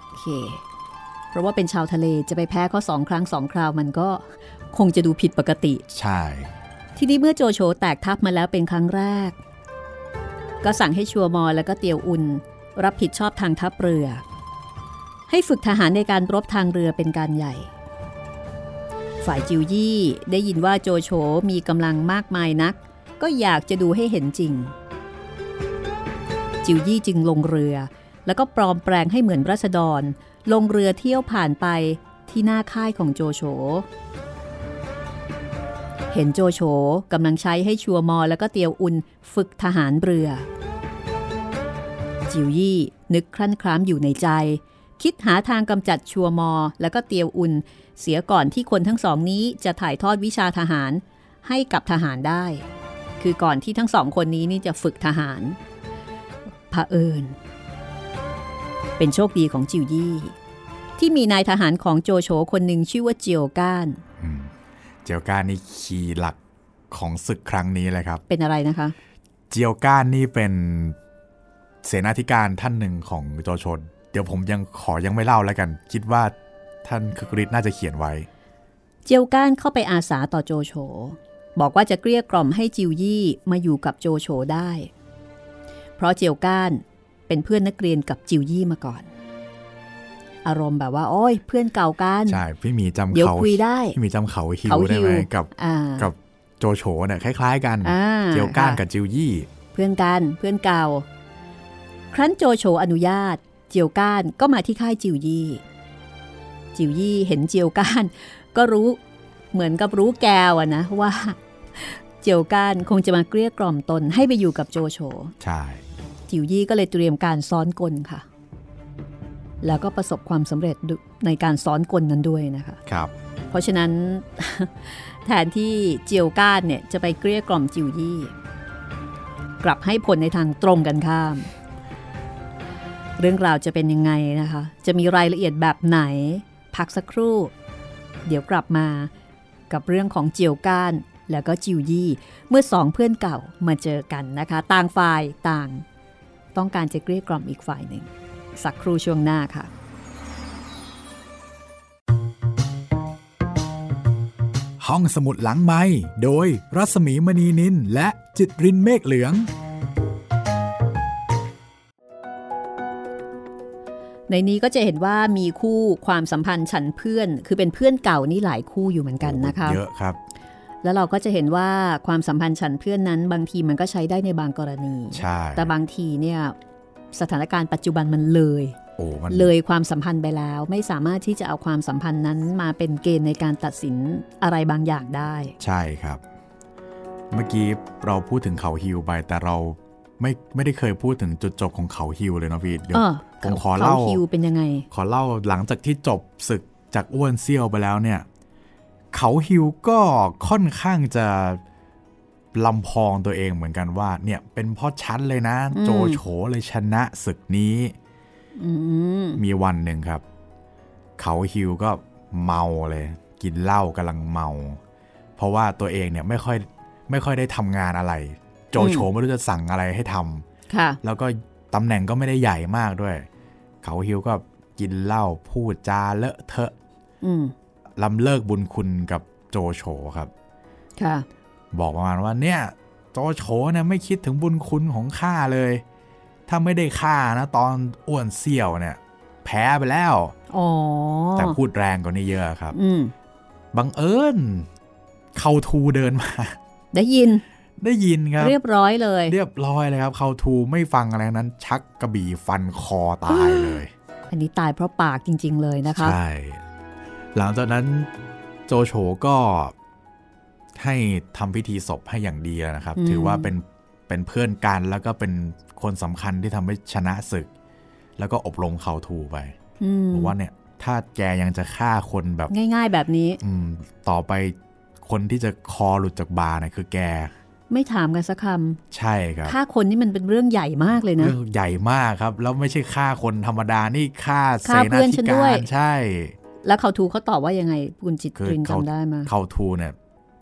โอเคเพ ราะว่าเป็นชาวทะเลจะไปแพ้เขาสองครั้งสองคราวมันก็คงจะดูผิดปกติ ใช่ ทีนี้เมื่อโจโฉแตกทัพมาแล้วเป็นครั้งแรก ก็สั่งให้ชัวมอแล้วก็เตียวอุนรับผิดชอบทางทัพเรือ ให้ฝึกทหารในการรบทางเรือเป็นการใหญ่ ฝ่ายจิวยี่ได้ยินว่าโจโฉมีกำลังมากมายนัก ก็อยากจะดูให้เห็นจริง จิวยี่จึงลงเรือ แล้วก็ปลอมแปลงให้เหมือนรัษฎร ลงเรือเที่ยวผ่านไปที่หน้าค่ายของโจโฉ เห็นโจโฉกำลังใช้ให้ชัวมอแล้วก็เตียวอุนฝึกทหารเรือ จิวยี่นึกครั่นครามอยู่ในใจ คิดหาทางกำจัดชัวมอแล้วก็เตียวอุนเสียก่อนที่คนทั้งสองนี้จะถ่ายทอดวิชาทหารให้กับทหารได้ คือก่อนที่ทั้งสองคนนี้นี่จะฝึกทหารเผอิญ เป็นโชคดีของจิวยี่ ที่มีนายทหารของโจโฉคนหนึ่งชื่อว่าเจียวก้านอืมเจียวก้านนี่คีย์หลักของศึกครั้งนี้เลยครับ เป็นอะไรนะคะ เจียวก้านนี่เป็นเสนาธิการท่านหนึ่งของโจโฉเดี๋ยวผมยังขอยังไม่เล่าแล้วกัน คิดว่าท่านคึกฤทธิ์น่าจะเขียนไว้ เจียวก้านเข้าไปอาสาต่อโจโฉบอกว่าจะเกลี้ยกล่อมให้จิวยี่มาอยู่กับโจโฉได้ เพราะเจียวก้าน เป็นเพื่อนนักเรียนกับจิวยี่มาก่อน อารมณ์แบบว่า โอ้ยเพื่อนเก่ากันใช่พี่หมีจำเดี๋ยวเขาคุยได้พี่หมีจำเขาฮิวเขาได้ฮิวไหมกับอ่ากับโจโฉเนี่ยคล้าย ๆ กันอ่าเจียวก้านค่ะกับจิวยี่ เพื่อนกันเพื่อนเก่า ครั้นโจโฉอนุญาต เจียวก้านก็มาที่ค่ายจิวยี่ จิวยี่เห็นเจียวก้าน ก็รู้เหมือนกับรู้แกวอะนะว่า เจียวก้านคงจะมาเกลี้ยกล่อมตนให้ไปอยู่กับโจโฉใช่ จิวยี่ก็เลยเตรียมการซ้อนกลค่ะ แล้วก็ประสบความสำเร็จในการซ้อนกลนั้นด้วยนะคะครับเพราะฉะนั้นแทนที่เจียวก้านเนี่ยจะไปเกลี้ยกล่อมจิวยี่ กลับให้ผลในทางตรงกันข้าม เรื่องราวจะเป็นยังไงนะคะ จะมีรายละเอียดแบบไหน พักสักครู่ เดี๋ยวกลับมากับเรื่องของเจียวก้านแล้วก็จิวยี่ เมื่อสองเพื่อนเก่ามาเจอกันนะคะ ต่างฝ่ายต่าง ต้องการจะเกลี้ยกล่อมอีกฝ่ายหนึ่ง สักครู่ช่วงหน้าค่ะห้องสมุดหลังไม้โดยรัสมีมณีนินและจิตรินเมฆเหลือง ในนี้ก็จะเห็นว่ามีคู่ความสัมพันธ์ฉันเพื่อน คือเป็นเพื่อนเก่านี่หลายคู่อยู่เหมือนกันนะคะ เยอะครับ แล้วเราก็จะเห็นว่าความสัมพันธ์ฉันเพื่อนนั้น บางทีมันก็ใช้ได้ในบางกรณีใช่แต่บางทีเนี่ยสถานการณ์ปัจจุบันมันเลยโอ้มันเลยความสัมพันธ์ไปแล้ว ไม่สามารถที่จะเอาความสัมพันธ์นั้นมาเป็นเกณฑ์ในการตัดสินอะไรบางอย่างได้ ใช่ครับ เมื่อกี้เราพูดถึงเขาฮิวไปแต่เราไม่ไม่ได้เคยพูดถึงจุดจบของเขาฮิวเลยเนาะพี่เดี๋ยวเออผมขอเขาเล่าฮิวเป็นยังไง ขอเล่าหลังจากที่จบศึกจากอ้วนเซี่ยวไปแล้วเนี่ย เขาฮิวก็ค่อนข้างจะลำพองตัวเองเหมือนกันว่า เนี่ยเป็นเพ่อชั้นเลยนะอืมโจโฉเลยชนะศึกนี้อืมมีวันหนึ่งครับ เขาฮิวก็เมาเลย กินเหล้ากำลังเมา เพราะว่าตัวเองเนี่ยไม่ค่อยไม่ค่อยได้ทำงานอะไร โจโฉไม่รู้จะสั่งอะไรให้ทำค่ะแล้วก็ตำแหน่งก็ไม่ได้ใหญ่มากด้วย เขาฮิวก็กินเหล้าพูดจาเลอะเทอะอืม ลำเลิกบุญคุณกับโจโฉครับ ค่ะ บอกประมาณว่าเนี่ยโจโฉเนี่ยไม่คิดถึงบุญคุณของข้าเลย ถ้าไม่ได้ฆ่านะ ตอนอ้วนเสี่ยวเนี่ย แพ้ไปแล้วอ๋อแต่พูดแรงกว่านี้เยอะครับอืมบังเอิญเขาทูเดินมา ได้ยิน ได้ยินครับ เรียบร้อยเลย เรียบร้อยเลยครับ เขาทูไม่ฟังอะไรทั้งนั้น ชักกระบี่ฟันคอตายเลย อันนี้ตายเพราะปากจริง ๆ เลยนะคะ ใช่ หลังจากนั้นโจโฉก็ให้ทำพิธีศพให้อย่างดีแล้วนะครับอืมถือว่าเป็นเป็นเพื่อนกันแล้วก็เป็นคนสำคัญที่ทำให้ชนะศึก แล้วก็อบรมเขาทูไปอืมบอกว่าเนี่ย ถ้าแกยังจะฆ่าคนแบบง่าย ๆ แบบนี้อืมต่อไปคนที่จะคอหลุดจากบาเนี่ยคือแก ไม่ถามกันสักคใช่ครับำฆ่าคนนี่มันเป็นเรื่องใหญ่มากเลยนะเรื่องใหญ่มากครับ แล้วไม่ใช่ฆ่าคนธรรมดานี่ฆ่าเสฆ่าเพื่นาอนธิฉันด้กาวยรใช่ แล้วเขาทูเขาตอบว่ายังไงคุณจิตคือรินเขาจำได้มาเขาทูเนี่ย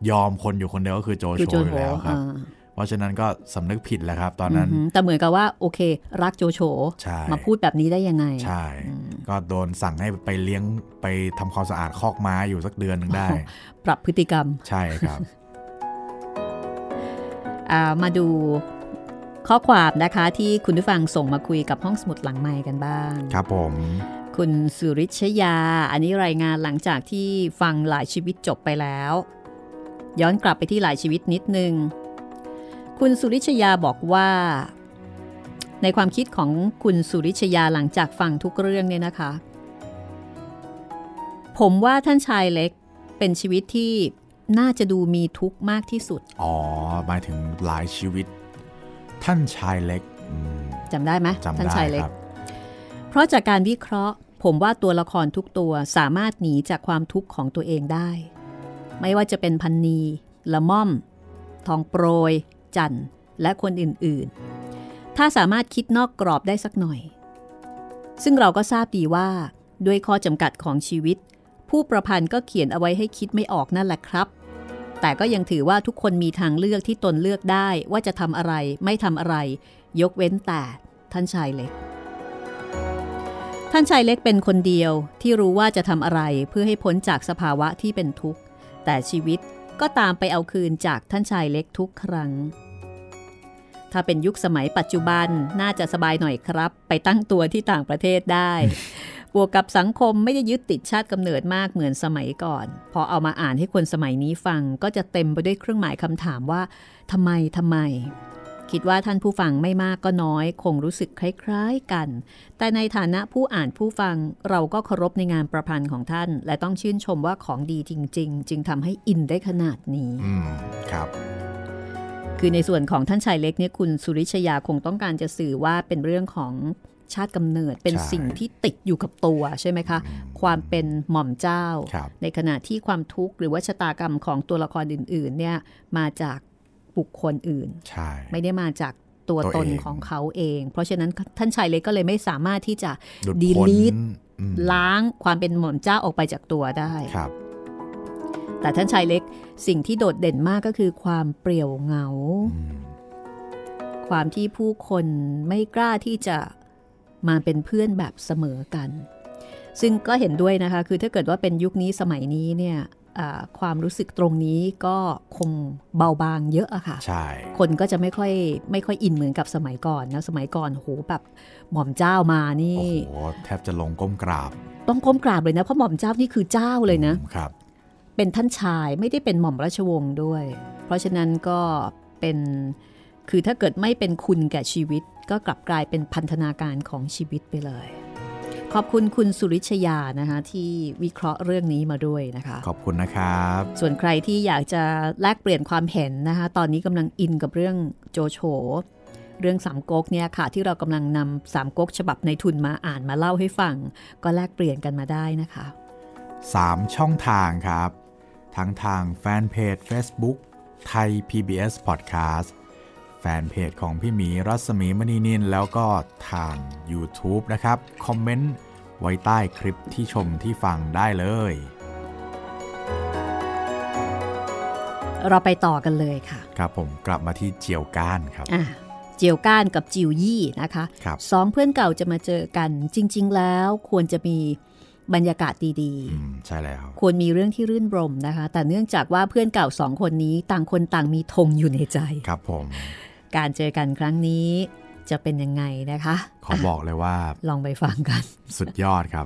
ยอมคนอยู่คนเดียวก็คือโจคือโฉโจอโฉยู่แล้วครับอ่าเพราะฉะนั้นก็สำนึกผิดแล้วครับ ตอนนั้นอือหือแต่เหมือนกับว่าโอเค รักโจโฉใช่มาพูดแบบนี้ได้ยังไง ใช่อืมก็โดนสั่งให้ไปเลี้ยงไปทำความสะอาดคอกม้าอยู่สักเดือนหนึ่งได้ ปรับพฤติกรรม ใช่ครับอ่ามาดูข้อความนะคะที่คุณผู้ฟังส่งมาคุยกับห้องสมุดหลังไมค์กันบ้าง ครับผม คุณสุริชยา อันนี้รายงานหลังจากที่ฟังหลายชีวิตจบไปแล้ว ย้อนกลับไปที่หลายชีวิตนิดนึง คุณสุริชยาบอกว่า ในความคิดของคุณสุริชยาหลังจากฟังทุกเรื่องเนี่ยนะคะ ผมว่าท่านชายเล็กเป็นชีวิตที่น่าจะดูมีทุกข์มากที่สุด อ๋อ หมายถึงหลายชีวิต ท่านชายเล็กจำได้ไหมจำท่านได้ชายเล็กครับเพราะจากการวิเคราะห์ ผมว่าตัวละครทุกตัวสามารถหนีจากความทุกข์ของตัวเองได้ ไม่ว่าจะเป็นพันนีละม่อม ทองโปรย จันและคนอื่นๆ ถ้าสามารถคิดนอกกรอบได้สักหน่อย ซึ่งเราก็ทราบดีว่า ด้วยข้อจำกัดของชีวิต ผู้ประพันธ์ก็เขียนเอาไว้ให้คิดไม่ออกนั่นแหละครับ แต่ก็ยังถือว่าทุกคนมีทางเลือกที่ตนเลือกได้ว่าจะทำอะไรไม่ทำอะไร ยกเว้นแต่ท่านชายเล็ก ท่านชายเล็กเป็นคนเดียวที่รู้ว่าจะทำอะไรเพื่อให้พ้นจากสภาวะที่เป็นทุกข์ แต่ชีวิตก็ตามไปเอาคืนจากท่านชายเล็กทุกครั้ง ถ้าเป็นยุคสมัยปัจจุบันน่าจะสบายหน่อยครับ ไปตั้งตัวที่ต่างประเทศได้ บวกกับสังคมไม่ได้ยึดติดชาติกำเนิดมากเหมือนสมัยก่อน พอเอามาอ่านให้คนสมัยนี้ฟังก็จะเต็มไปด้วยเครื่องหมายคำถามว่าทำไมทำไม คิดว่าท่านผู้ฟังไม่มากก็น้อย คงรู้สึกคล้ายๆกัน แต่ในฐานะผู้อ่านผู้ฟังเราก็เคารพในงานประพันธ์ของท่าน และต้องชื่นชมว่าของดีจริง ๆ จึงทำให้อินได้ขนาดนี้อืมครับคือในส่วนของท่านชายเล็กเนี่ยคุณสุริชยาคงต้องการจะสื่อว่าเป็นเรื่องของชาติกำเนิดเป็นใช่สิ่งที่ติดอยู่กับตัวใช่ไหมคะ ความเป็นหม่อมเจ้าครับในขณะที่ความทุกข์หรือว่าชะตากรรมของตัวละครอื่นๆเนี่ยมาจาก บุคคลอื่นใช่ไม่ได้มาจากตัวตัวตนเองของเขาเอง เพราะฉะนั้นท่านชายเล็กก็เลยไม่สามารถที่จะหลุดดีพ้นลีทอืมล้างความเป็นหม่อมเจ้าออกไปจากตัวได้ครับ แต่ท่านชายเล็กสิ่งที่โดดเด่นมากก็คือความเปรี่ยวเหงาอืมความที่ผู้คนไม่กล้าที่จะมาเป็นเพื่อนแบบเสมอกัน ซึ่งก็เห็นด้วยนะคะ คือถ้าเกิดว่าเป็นยุคนี้สมัยนี้เนี่ยอ่า ความรู้สึกตรงนี้ก็คงเบาบางเยอะอะค่ะ ใช่ คนก็จะไม่ค่อยไม่ค่อยอินเหมือนกับสมัยก่อนนะสมัยก่อนโหแบบหม่อมเจ้ามานี่โอ้โหแทบจะลงก้มกราบ ต้องก้มกราบเลยนะเพราะหม่อมเจ้านี่คือเจ้าเลยนะครับ เป็นท่านชายไม่ได้เป็นหม่อมราชวงศ์ด้วย เพราะฉะนั้นก็เป็นคือถ้าเกิดไม่เป็นคุณแก่ชีวิต ก็กลับกลายเป็นพันธนาการของชีวิตไปเลย ขอบคุณคุณสุริชยานะคะที่วิเคราะห์เรื่องนี้มาด้วยนะคะ ขอบคุณนะครับ ส่วนใครที่อยากจะแลกเปลี่ยนความเห็นนะคะตอนนี้กำลังอินกับเรื่องโจโฉเรื่องสามก๊กเนี่ยค่ะที่เรากำลังนำสามก๊กฉบับในทุนมาอ่านมาเล่าให้ฟัง ก็แลกเปลี่ยนกันมาได้นะคะ 3 ช่องทางครับ ทั้งทางแฟนเพจ Facebook ไทย PBS Podcast แฟนเพจของพี่หมีรัศมีมณีนินแล้วก็ทาง YouTube นะครับ คอมเมนต์ไว้ใต้คลิปที่ชมที่ฟังได้เลย เราไปต่อกันเลยค่ะ ครับผมกลับมาที่เจียวก้านครับอะเจียวก้านกับจิวยี่นะคะครับสองเพื่อนเก่าจะมาเจอกัน จริง ๆ แล้วควรจะมีบรรยากาศดีอืมใช่แล้วๆควรมีเรื่องที่รื่นรมนะคะ แต่เนื่องจากว่าเพื่อนเก่าสองคนนี้ต่างคนต่างมีธงอยู่ในใจ ครับผม การเจอกันครั้งนี้จะเป็นยังไงนะคะ ขอบอกเลยว่า ลองไปฟังกัน สุดยอดครับ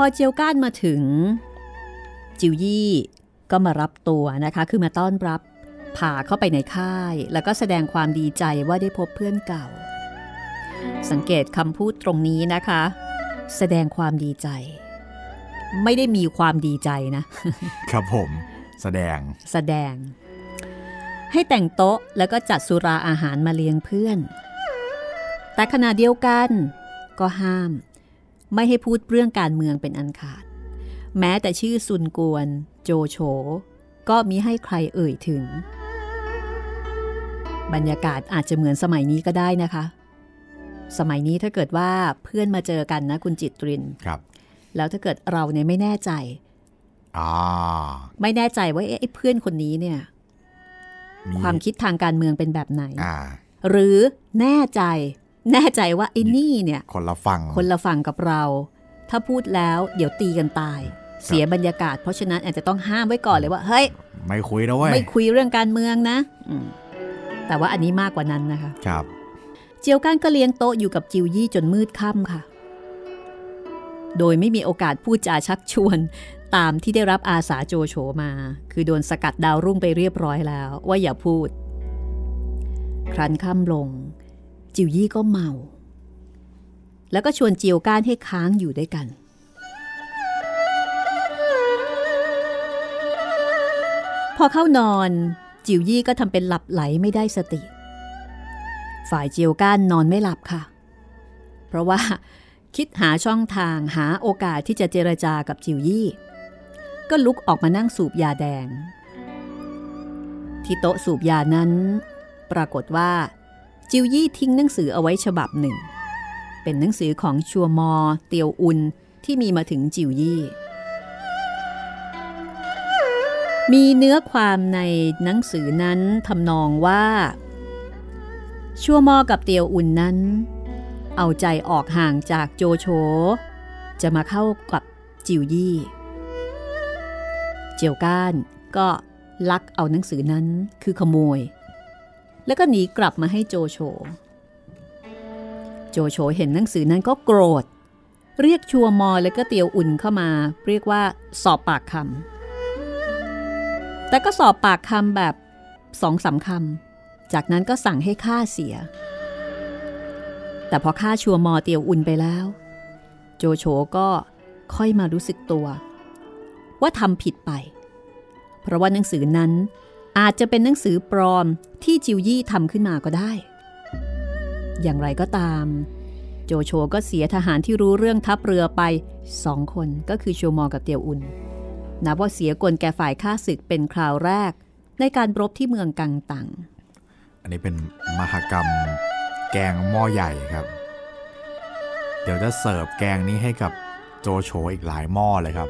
พอเจียวก้านมาถึง จิวยี่ก็มารับตัวนะคะ คือมาต้อนรับพาเข้าไปในค่าย แล้วก็แสดงความดีใจว่าได้พบเพื่อนเก่า สังเกตคำพูดตรงนี้นะคะ แสดงความดีใจ ไม่ได้มีความดีใจนะ ครับผมแสดง แสดง ให้แต่งโต๊ะแล้วก็จัดสุราอาหารมาเลี้ยงเพื่อน แต่ขณะเดียวกันก็ห้าม ไม่ให้พูดเรื่องการเมืองเป็นอันขาด แม้แต่ชื่อซุนกวน โจโฉก็มิให้ใครเอ่ยถึง บรรยากาศอาจจะเหมือนสมัยนี้ก็ได้นะคะ สมัยนี้ถ้าเกิดว่าเพื่อนมาเจอกันนะคุณจิตรินครับ แล้วถ้าเกิดเราเนี่ยไม่แน่ใจอ่าไม่แน่ใจว่าเอ๊ะไอ้เพื่อนคนนี้เนี่ยมีความคิดทางการเมืองเป็นแบบไหนอ่าหรือแน่ใจ แน่ใจว่าไอ้นี่เนี่ย คนละฝั่งคนละฝั่งกับเรา ถ้าพูดแล้วเดี๋ยวตีกันตาย เสียบรรยากาศ เพราะฉะนั้นอาจจะต้องห้ามไว้ก่อนเลยว่า เฮ้ย ไม่คุยนะเว้ยไม่คุยเรื่องการเมืองนะอืมแต่ว่าอันนี้มากกว่านั้นนะคะ ครับ เจียวก้านก็เลี้ยงโต๊ะอยู่กับจิวยี่จนมืดค่ำค่ะ โดยไม่มีโอกาสพูดจาชักชวนตามที่ได้รับอาสาโจโฉมา คือโดนสกัดดาวรุ่งไปเรียบร้อยแล้ว ว่าอย่าพูด ครั้นค่ำลง จิวยี่ก็เมา แล้วก็ชวนเจียวก้านให้ค้างอยู่ด้วยกันพอเข้านอน จิวยี่ก็ทำเป็นหลับไหลไม่ได้สติ ฝ่ายเจียวก้านนอนไม่หลับค่ะ เพราะว่าคิดหาช่องทางหาโอกาสที่จะเจรจากับจิวยี่ ก็ลุกออกมานั่งสูบยาแดง ที่โต๊ะสูบยานั้น ปรากฏว่า จิวยี่ทิ้งหนังสือเอาไว้ฉบับหนึ่ง เป็นหนังสือของชัวมอ เตียวอุนที่มีมาถึงจิวยี่ มีเนื้อความในหนังสือนั้นทำนองว่า ชัวมอกับเตียวอุ่นนั้น เอาใจออกห่างจากโจโฉจะมาเข้ากับจิวยี่ เจียวก้านก็ลักเอาหนังสือนั้นคือขโมย แล้วก็หนีกลับมาให้โจโฉ โจโฉเห็นหนังสือนั้นก็โกรธ เรียกชัวมอแล้วก็เตียวอุ่นเข้ามา เรียกว่าสอบปากคำแต่ก็สอบปากคำแบบสองสามคำ จากนั้นก็สั่งให้ฆ่าเสีย แต่พอฆ่าชัวมอเตียวอุ่นไปแล้ว โจโฉก็ค่อยมารู้สึกตัว ว่าทำผิดไป เพราะว่าหนังสือนั้นอาจจะเป็นหนังสือปลอมที่จิวยี่ทำขึ้นมาก็ได้ อย่างไรก็ตาม โจโฉก็เสียทหารที่รู้เรื่องทัพเรือไปสองคนก็คือชัวมอกับเตียวอุ่นนับว่าเสียกลแก่ฝ่ายข้าศึกเป็นคราวแรกในการรบที่เมืองกังตัง อันนี้เป็นมหกรรมแกงหม้อใหญ่ครับ เดี๋ยวจะเสิร์ฟแกงนี้ให้กับโจโฉอีกหลายหม้อเลยครับ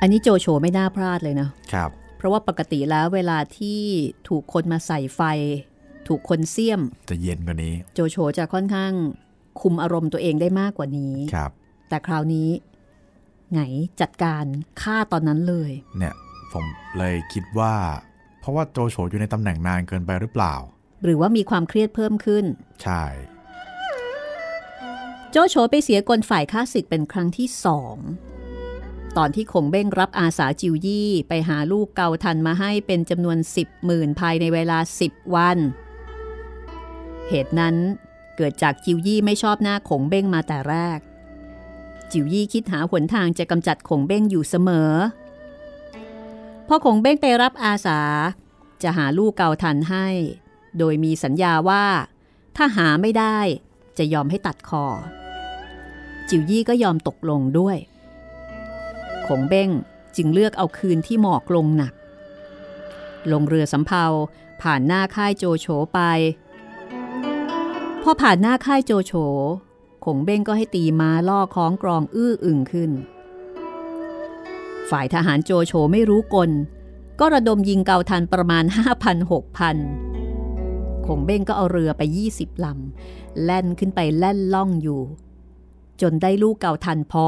อันนี้โจโฉไม่น่าพลาดเลยนะครับ เพราะว่าปกติแล้วเวลาที่ถูกคนมาใส่ไฟ ถูกคนเสียม จะเย็นกว่านี้ โจโฉจะค่อนข้างคุมอารมณ์ตัวเองได้มากกว่านี้ครับ แต่คราวนี้ไงจัดการฆ่าตอนนั้นเลย เนี่ยผมเลยคิดว่า เพราะว่าโจโฉอยู่ในตำแหน่งนานเกินไปหรือเปล่า หรือว่ามีความเครียดเพิ่มขึ้น ใช่ โจโฉไปเสียกลฝ่ายข้าศึกเป็นครั้งที่สองตอนที่คงเบ้งรับอาสาจิวยี่ไปหาลูกเกาทันมาให้เป็นจำนวน10หมื่นภายในเวลา10วัน เหตุนั้นเกิดจากจิวยี่ไม่ชอบหน้าขงเบ้งมาแต่แรก จิวยี่คิดหาหนทางจะกำจัดขงเบ้งอยู่เสมอ พ่อขงเบ้งไปรับอาสา จะหาลูกเกาทันให้ โดยมีสัญญาว่า ถ้าหาไม่ได้จะยอมให้ตัดคอ จิวยี่ก็ยอมตกลงด้วยขงเบ้งจึงเลือกเอาคืนที่หมอกลงหนัก ลงเรือสำเภาผ่านหน้าค่ายโจโฉไป พอผ่านหน้าค่ายโจโฉขงเบ้งก็ให้ตีม้าล่อคล้องกรองอื้ออึงขึ้น ฝ่ายทหารโจโฉไม่รู้กล ก็ระดมยิงเกาทันประมาณ 5,000-6,000 ขงเบ้งก็เอาเรือไป 20ลำแล่นขึ้นไปแล่นล่องอยู่ จนได้ลูกเกาทันพอ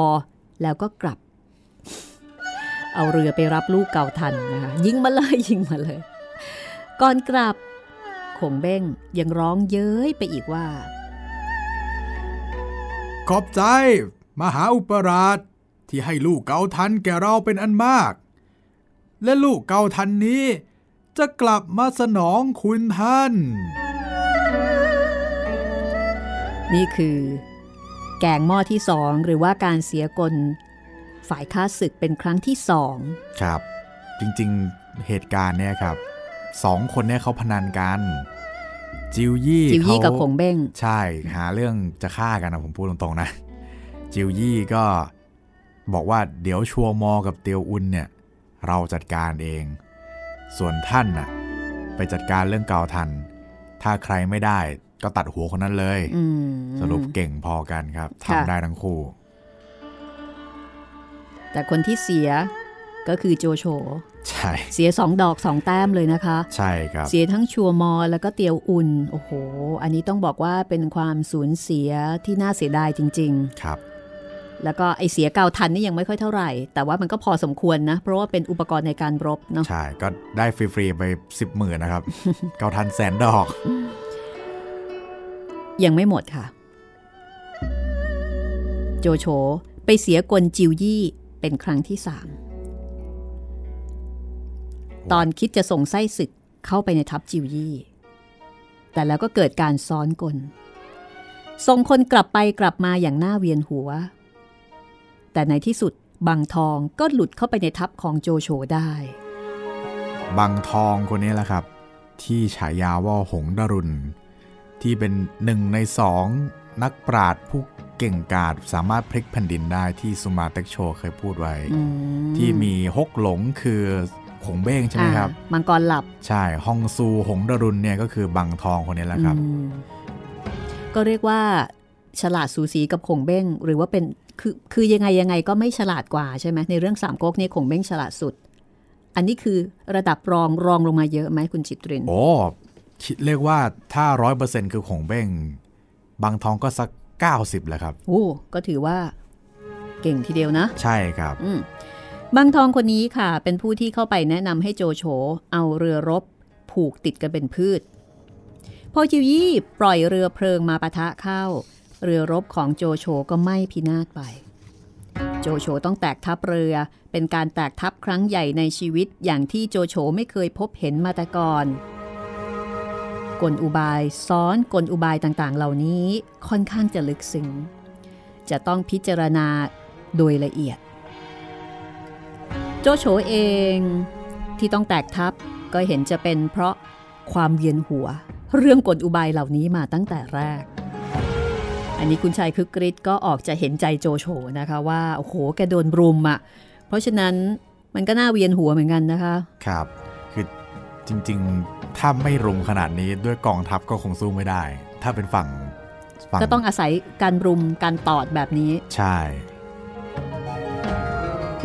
แล้วก็กลับ เอาเรือไปรับลูกเกาทันนะคะยิงมาเลยยิงมาเลย ก่อนกลับขงเบ้งยังร้องเย้ยไปอีกว่า ขอบใจ มหาอุปราช ที่ให้ลูกเกาทันแก่เราเป็นอันมาก และลูกเกาทันนี้ จะกลับมาสนองคุณท่าน นี่คือ แกงหม้อที่สองหรือว่าการเสียกล ฝ่ายค้าศึกเป็นครั้งที่สองครับ จริงๆเหตุการณ์เนี่ยครับสองคนเนี่ยเขาพนันกันจิวยี่จิวยี่เขากับขงเบ้ง ใช่หาเรื่องจะฆ่ากันนะผมพูดตรงๆนะ จิวยี่ก็ บอกว่าเดี๋ยวชัวมอกับเตียวอุนเนี่ยเราจัดการเอง ส่วนท่านน่ะไปจัดการเรื่องเกาทัน ถ้าใครไม่ได้ก็ตัดหัวคนนั้นเลยอืมสรุปเก่งพอกันครับค่ะทำได้ทั้งคู่ แต่คนที่เสียก็คือโจโฉใช่ เสียสองดอกสองแต้มเลยนะคะ ใช่ครับ เสียทั้งชัวมอแล้วก็เตียวอุ่นโอ้โห อันนี้ต้องบอกว่าเป็นความสูญเสียที่น่าเสียดายจริงครับๆ แล้วก็ไอเสียเกาทันนี่ยังไม่ค่อยเท่าไหร่ แต่ว่ามันก็พอสมควรนะ เพราะว่าเป็นอุปกรณ์ในการรบเนาะใช่ ก็ได้ฟรีๆไปสิบหมื่นนะครับ เกาทันแสนดอก ยังไม่หมดค่ะ โจโฉไปเสียกลจิวยี่เป็นครั้งที่สามตอนคิดจะส่งไส้ศึกเข้าไปในทัพจิวยี่ แต่แล้วก็เกิดการซ้อนกลส่งคนกลับไปกลับมาอย่างหน้าเวียนหัว แต่ในที่สุดบางทองก็หลุดเข้าไปในทัพของโจโฉได้ บางทองคนนี้แหละครับ ที่ฉายาว่าหงดารุณที่เป็นหนึ่งในสองนักปราดผู้เก่งกาจสามารถพลิกแผ่นดินได้ที่สุมาเต็กโชเคยพูดไว้อืมที่มีฮกหลงคือหงเบ้งใช่ไหมครับอ่ามังกรหลับใช่ฮองซูหงดารุณเนี่ยก็คือบังทองคนนี้แหละครับอืมก็เรียกว่า ฉลาดสูสีกับขงเบ้ง หรือว่าเป็นคือคือยังไงยังไงก็ไม่ฉลาดกว่าใช่ไหมในเรื่องสามก๊กเนี่ยขงเบ้งฉลาดสุด อันนี้คือระดับรองรองลงมาเยอะไหมคุณจิตรินโอ้คิดเรียกว่าถ้าร้อยเปอร์เซ็นต์คือหงเบ้ง บางทองก็สัก 90แหละครับโอ้ก็ถือว่า เก่งทีเดียวนะ ใช่ครับอืมบางทองคนนี้ค่ะ เป็นผู้ที่เข้าไปแนะนำให้โจโฉเอาเรือรบผูกติดกันเป็นพืช พอจิวยี่ปล่อยเรือเพลิงมาปะทะเข้า เรือรบของโจโฉก็ไหม้พินาศไป โจโฉต้องแตกทัพเรือเป็นการแตกทัพครั้งใหญ่ในชีวิตอย่างที่โจโฉไม่เคยพบเห็นมาแต่ก่อน กลอุบายซ้อนกลอุบายต่างๆ เหล่านี้ค่อนข้างจะลึกซึ้งจะต้องพิจารณาโดยละเอียด โจโฉเองที่ต้องแตกทัพก็เห็นจะเป็นเพราะความเวียนหัว เรื่องกลอุบายเหล่านี้มาตั้งแต่แรก อันนี้คุณชายคึกฤทธิ์ก็ออกจะเห็นใจโจโฉนะคะว่าโอ้โหแกโดนรุมอะ่ะเพราะฉะนั้นมันก็น่าเวียนหัวเหมือนกันนะคะ ครับ คือจริงๆ ถ้าไม่รุมขนาดนี้ด้วยกองทัพก็คงสู้ไม่ได้ ถ้าเป็นฝั่งฝั่งก็ต้องอาศัยการรุมการตอดแบบนี้ ใช่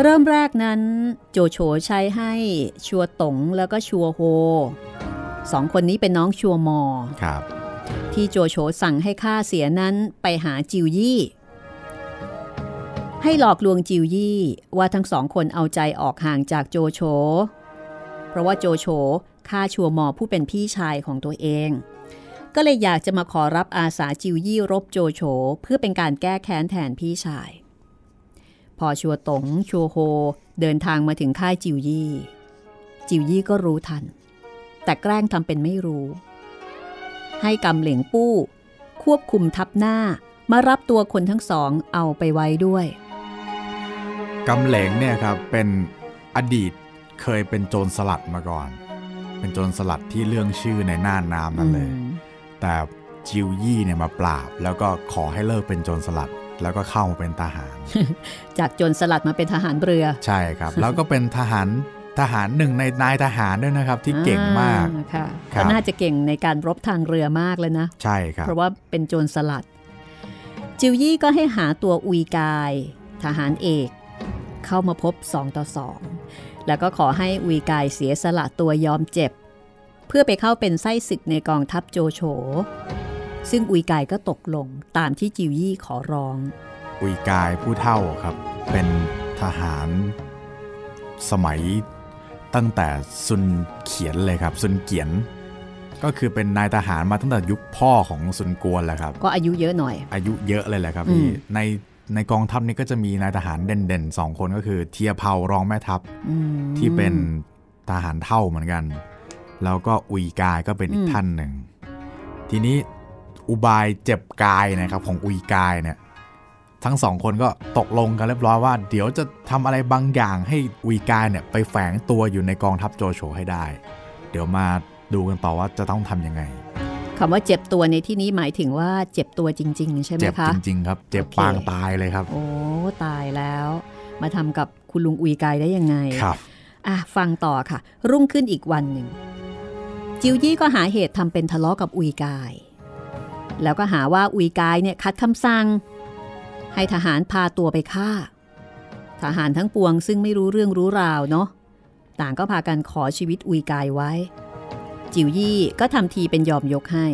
เริ่มแรกนั้นโจโฉใช้ให้ชัวตงแล้วก็ชัวโฮสองคนนี้เป็นน้องชัวมอครับ ที่โจโฉสั่งให้ฆ่าเสียนั้นไปหาจิวยี่ ให้หลอกลวงจิวยี่ว่าทั้งสองคนเอาใจออกห่างจากโจโฉ เพราะว่าโจโฉฆ่าชัวมอผู้เป็นพี่ชายของตัวเอง ก็เลยอยากจะมาขอรับอาสาจิวยี่รบโจโฉเพื่อเป็นการแก้แค้นแทนพี่ชาย พอชัวตงชัวโฮเดินทางมาถึงค่ายจิวยี่ จิวยี่ก็รู้ทัน แต่แกล้งทำเป็นไม่รู้ ให้กำเหลียงปู้ ควบคุมทัพหน้ามารับตัวคนทั้งสองเอาไปไว้ด้วยกำเหลงเนี่ยครับเป็นอดีตเคยเป็นโจรสลัดมาก่อน เป็นโจรสลัดที่เรื่องชื่อในน่านน้ำนั่นเลยอืมแต่จิวยี่เนี่ยมาปราบ แล้วก็ขอให้เลิกเป็นโจรสลัด แล้วก็เข้ามาเป็นทหาร จากโจรสลัดมาเป็นทหารเรือ ใช่ครับ แล้วก็เป็นทหาร ทหารหนึ่งในนายทหารด้วยนะครับที่เก่งมากอ่ค่ะครัก็บน่าจะเก่งในการรบทางเรือมากเลยนะ ใช่ครับ เพราะว่าเป็นโจรสลัด จิวยี่ก็ให้หาตัวอุยกาย ทหารเอก เข้ามาพบสองต่อสองแล้วก็ขอให้อุยกายเสียสละตัวยอมเจ็บ เพื่อไปเข้าเป็นไส้ศึกในกองทัพโจโฉซึ่งอุยกายก็ตกลงตามที่จิวยี่ขอร้อง อุยกายผู้เท่าครับ เป็นทหารสมัย ตั้งแต่ซุนเขียนเลยครับซุนเกียน ก็คือเป็นนายทหารมาตั้งแต่ยุคพ่อของซุนกวนแหละครับ ก็อายุเยอะหน่อย อายุเยอะเลยแหละครับอืมพี่ในในกองทัพนี้ก็จะมีนายทหารเด่นๆสองคนก็คือ เทียเผารองแม่ทัพอืมที่เป็นทหารเท่าเหมือนกัน แล้วก็อุยกายก็เป็นอีอืกมท่านหนึ่ง ทีนี้อุบายเจ็บกายนะครับของอุยกายเนี่ย ทั้งสองคนก็ตกลงกันเรียบร้อยว่า เดี๋ยวจะทำอะไรบางอย่างให้อุยกายเนี่ยไปแฝงตัวอยู่ในกองทัพโจโฉให้ได้ เดี๋ยวมาดูกันต่อว่าจะต้องทำยังไงคำว่าเจ็บตัวในที่นี้หมายถึงว่าเจ็บตัวจริง ๆ ใช่ไหมเจ็บคะจริง ๆ ครับ เจ็บโอเคปางตายเลยครับ โอ้ตายแล้ว มาทำกับคุณลุงอุยกายได้ยังไงครับอะฟังต่อค่ะ รุ่งขึ้นอีกวันหนึ่ง จิวยี่ก็หาเหตุทำเป็นทะเลาะกับอุยกาย แล้วก็หาว่าอุยกายเนี่ยขัดคำสั่ง ให้ทหารพาตัวไปฆ่า ทหารทั้งปวงซึ่งไม่รู้เรื่องรู้ราวเนาะต่างก็พากันขอชีวิตอุยกายไว้ จิวยี่ก็ทำทีเป็นยอมยกให้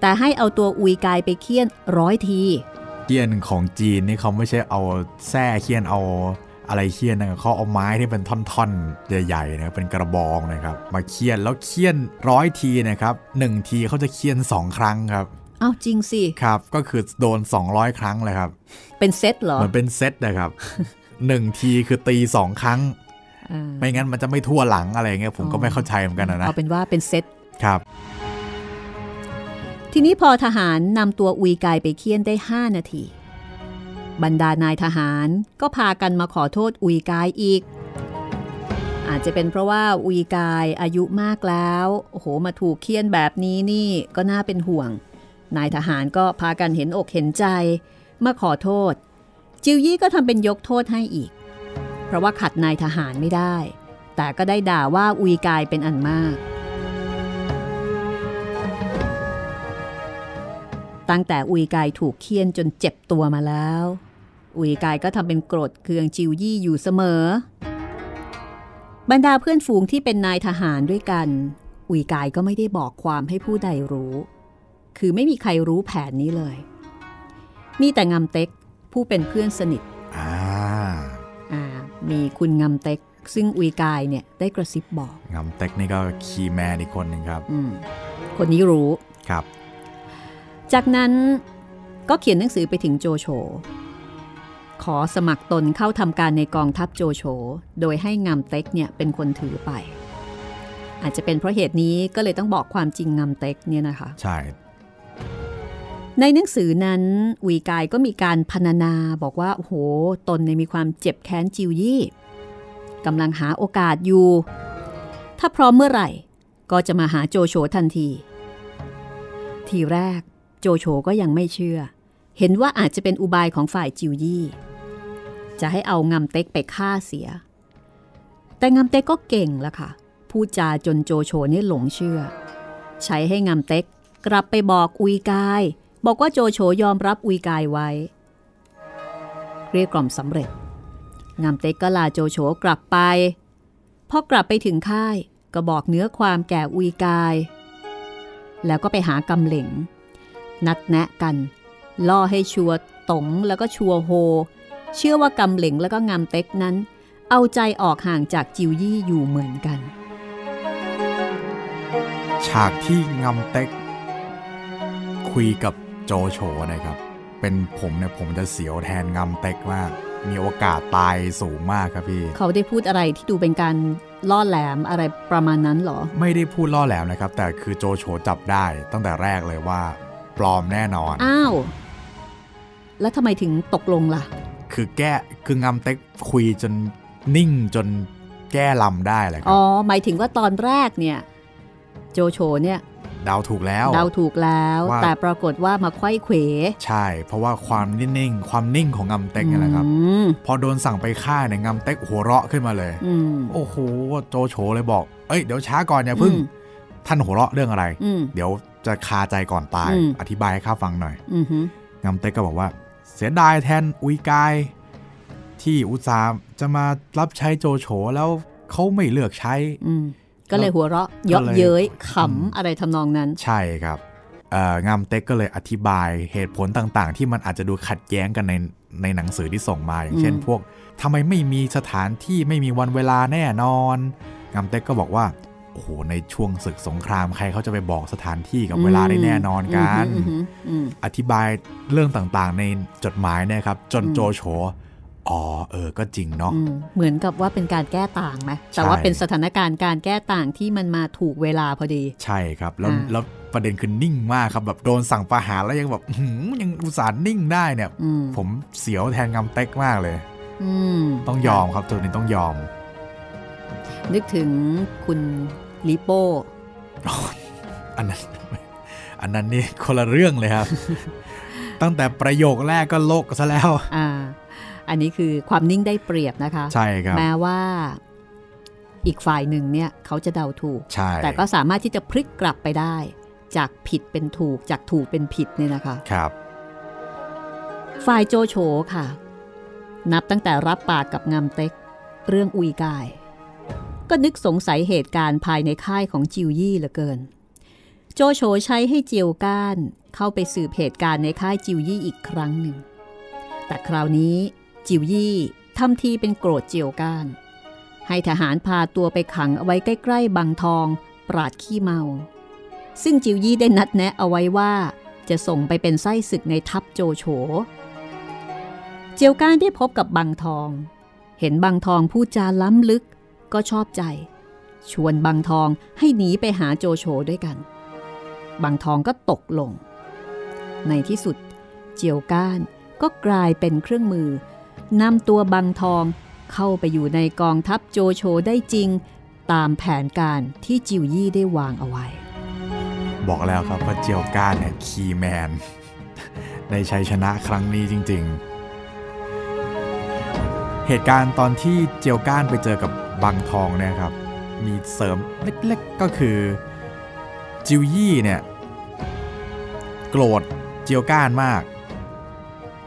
แต่ให้เอาตัวอุยกายไปเคี่ยนร้อยทีเคี่ยนของจีนนี่เขาไม่ใช่เอาแส้เคี่ยนเอาอะไรเคี่ยนนะเขาเอาไม้ที่เป็นท่อนๆ ใหญ่ๆนะเป็นกระบองนะครับ มาเคี่ยนแล้วเคี่ยนร้อยทีนะครับหนึ่งทีเขาจะเคี่ยนสองครั้งครับ อ้าวจริงสิครับ ก็คือโดน 200 ครั้งเลยครับ เป็นเซตเหรอเหมือนเป็นเซตนะครับหนึ่งทีคือตีสองครั้งอ่าไม่งั้นมันจะไม่ทั่วหลังอะไรเงี้ยผมก็ไม่เข้าใจเหมือนกันนะนะเอาเป็นว่าเป็นเซตครับ ทีนี้พอทหารนำตัวอุยกายไปเคี่ยนได้ 5 นาที บรรดานายทหารก็พากันมาขอโทษอุยกายอีก อาจจะเป็นเพราะว่าอุยกายอายุมากแล้วโอ้โหมาถูกเคี่ยนแบบนี้นี่ก็น่าเป็นห่วง นายทหารก็พากันเห็นอกเห็นใจมาขอโทษ จิวยี่ก็ทำเป็นยกโทษให้อีก เพราะว่าขัดนายทหารไม่ได้ แต่ก็ได้ด่าว่าอุยกายเป็นอันมาก ตั้งแต่อุยกายถูกเคี่ยนจนเจ็บตัวมาแล้ว อุยกายก็ทำเป็นโกรธเคืองจิวยี่อยู่เสมอบรรดาเพื่อนฝูงที่เป็นนายทหารด้วยกัน อุยกายก็ไม่ได้บอกความให้ผู้ใดรู้ คือไม่มีใครรู้แผนนี้เลย มีแต่งำเต็กผู้เป็นเพื่อนสนิทอ่าอ่ามีคุณงำเต็กซึ่งอุยกายเนี่ยได้กระซิบบอกงำเต็กนี่ก็คีย์แมนอีกคนหนึ่งครับอืมคนนี้รู้ครับ จากนั้นก็เขียนหนังสือไปถึงโจโฉขอสมัครตนเข้าทำการในกองทัพโจโฉ โดยให้งำเต็กเนี่ยเป็นคนถือไป อาจจะเป็นเพราะเหตุนี้ก็เลยต้องบอกความจริงงำเต็กเนี่ยนะคะ ใช่ ในหนังสือนั้นอุยกายก็มีการพรรณนาบอกว่า โอ้โห ตนเนี่ยมีความเจ็บแค้นจิวยี่กำลังหาโอกาสอยู่ ถ้าพร้อมเมื่อไหร่ ก็จะมาหาโจโฉทันที ทีแรกโจโฉก็ยังไม่เชื่อ เห็นว่าอาจจะเป็นอุบายของฝ่ายจิวยี่ จะให้เอางำเต็กไปฆ่าเสีย แต่งำเต็กก็เก่งละค่ะ พูดจาจนโจโฉนี่หลงเชื่อ ใช้ให้งำเต็กกลับไปบอกอุยกาย บอกว่าโจโฉยอมรับอุยกายไว้เรียกกล่อมสำเร็จ งามเต็กก็ลาโจโฉกลับไป พอกลับไปถึงค่ายก็บอกเนื้อความแก่อุยกาย แล้วก็ไปหากำเหลงนัดแนะกัน ล่อให้ชัวตงแล้วก็ชัวโฮ เชื่อว่ากำเหลงแล้วก็งามเต็กนั้น เอาใจออกห่างจากจิวยี่อยู่เหมือนกัน ฉากที่งำเต็กคุยกับ โจโฉนะครับ เป็นผมเนี่ยผมจะเสียวแทนงำเต็กมาก มีโอกาสตายสูงมากครับพี่ เขาได้พูดอะไรที่ดูเป็นการล่อแหลมอะไรประมาณนั้นเหรอ ไม่ได้พูดล่อแหลมนะครับ แต่คือโจโฉจับได้ตั้งแต่แรกเลยว่า ปลอมแน่นอน อ้าว แล้วทำไมถึงตกลงล่ะ คือแก้คืองำเต็กคุยจนนิ่งจนแก้ลำได้เลยครัอ๋บอหมายถึงว่าตอนแรกเนี่ย โจโฉเนี่ย เดาถูกแล้ว เดาถูกแล้วว่าแต่ปรากฏว่ามาไขว้เขว ใช่ เพราะว่าความนิ่งๆ ความนิ่งของงำเต็กเนี่ยแหละครับอืมพอโดนสั่งไปฆ่าเนี่ยงำเต็กหัวเราะขึ้นมาเลยอืมโอ้โหโจโฉเลยบอก เอ้ยเดี๋ยวช้าก่อนอย่าพึ่งอืมท่านหัวเราะเรื่องอะไรอืมเดี๋ยวจะคาใจก่อนตายอืมอธิบายให้ข้าฟังหน่อยอืมฮึงำเต็กก็บอกว่า เสียดายแทนอุยกาย ที่อุตส่าห์จะมารับใช้โจโฉแล้วเขาไม่เลือกใช้อืม ก็เลยหัวเราะเยาะก็เลยเย้ยอืมขำอะไรทำนองนั้น ใช่ครับเอ่องามเต็กก็เลยอธิบายเหตุผลต่างๆ ที่มันอาจจะดูขัดแย้งกันในในหนังสือที่ส่งมาอย่างเช่นอืมพวกทำไมไม่มีสถานที่ไม่มีวันเวลาแน่นอน งามเต็กก็บอกว่าโอ้โหในช่วงศึกสงครามใครเขาจะไปบอกสถานที่กับเวลาได้แน่นอนกันอืมฮึอืมอธิบายเรื่องต่างๆ ในจดหมายเนี่ยครับ จนอืมโจโฉ อ๋อเออก็จริงเนาะอืมเหมือนกับว่าเป็นการแก้ต่างไหมแต่ว่าใช่เป็นสถานการณ์การแก้ต่างที่มันมาถูกเวลาพอดี ใช่ครับ แล้วอ่าแล้วประเด็นคือนิ่งมากครับแบบโดนสั่งประหารแล้วยังแบบอื้อหือยังอุตส่าห์นิ่งได้เนี่ยอืมผมเสียวแทนงำเต็กมากเลยอืมต้องยอมครับตัวนี้ต้องยอม นึกถึงคุณลิโป้อันนั้นอันนั้นนี่คนละเรื่องเลยครับ ตั้งแต่ประโยคแรกก็โลกซะแล้ว อ่า อันนี้คือความนิ่งได้เปรียบนะคะ ใช่ครับ แม้ว่าอีกฝ่ายหนึ่งเนี่ยเขาจะเดาถูกใช่แต่ก็สามารถที่จะพลิกกลับไปได้ จากผิดเป็นถูก จากถูกเป็นผิดเนี่ยนะคะครับ ฝ่ายโจโฉค่ะ นับตั้งแต่รับปากกับงามเต็ก เรื่องอุยกาย ก็นึกสงสัยเหตุการณ์ภายในค่ายของจิวยี่เหลือเกิน โจโฉใช้ให้เจียวก้านเข้าไปสืบเหตุการณ์ในค่ายจิวยี่อีกครั้งหนึ่ง แต่คราวนี้ จิวยี่ทำทีเป็นโกรธเจียวก้าน ให้ทหารพาตัวไปขังเอาไว้ใกล้ๆบางทอง ปราดขี้เมา ซึ่งจิวยี่ได้นัดแนะเอาไว้ว่า จะส่งไปเป็นไส้ศึกในทัพโจโฉ เจียวก้านได้พบกับบางทอง เห็นบางทองพูดจาล้ำลึกก็ชอบใจ ชวนบางทองให้หนีไปหาโจโฉด้วยกันบางทองก็ตกลง ในที่สุด เจียวก้านก็กลายเป็นเครื่องมือ นำตัวบางทองเข้าไปอยู่ในกองทัพโจโฉได้จริง ตามแผนการที่จิวยี่ได้วางเอาไว้ บอกแล้วครับว่าเจียวก้านเนี่ยคีย์แมนในชัยชนะครั้งนี้จริง ๆ เหตุการณ์ตอนที่เจียวก้านไปเจอกับบางทองเนี่ยครับ มีเสริมเล็กๆก็คือจิวยี่เนี่ยโกรธเจียวก้านมาก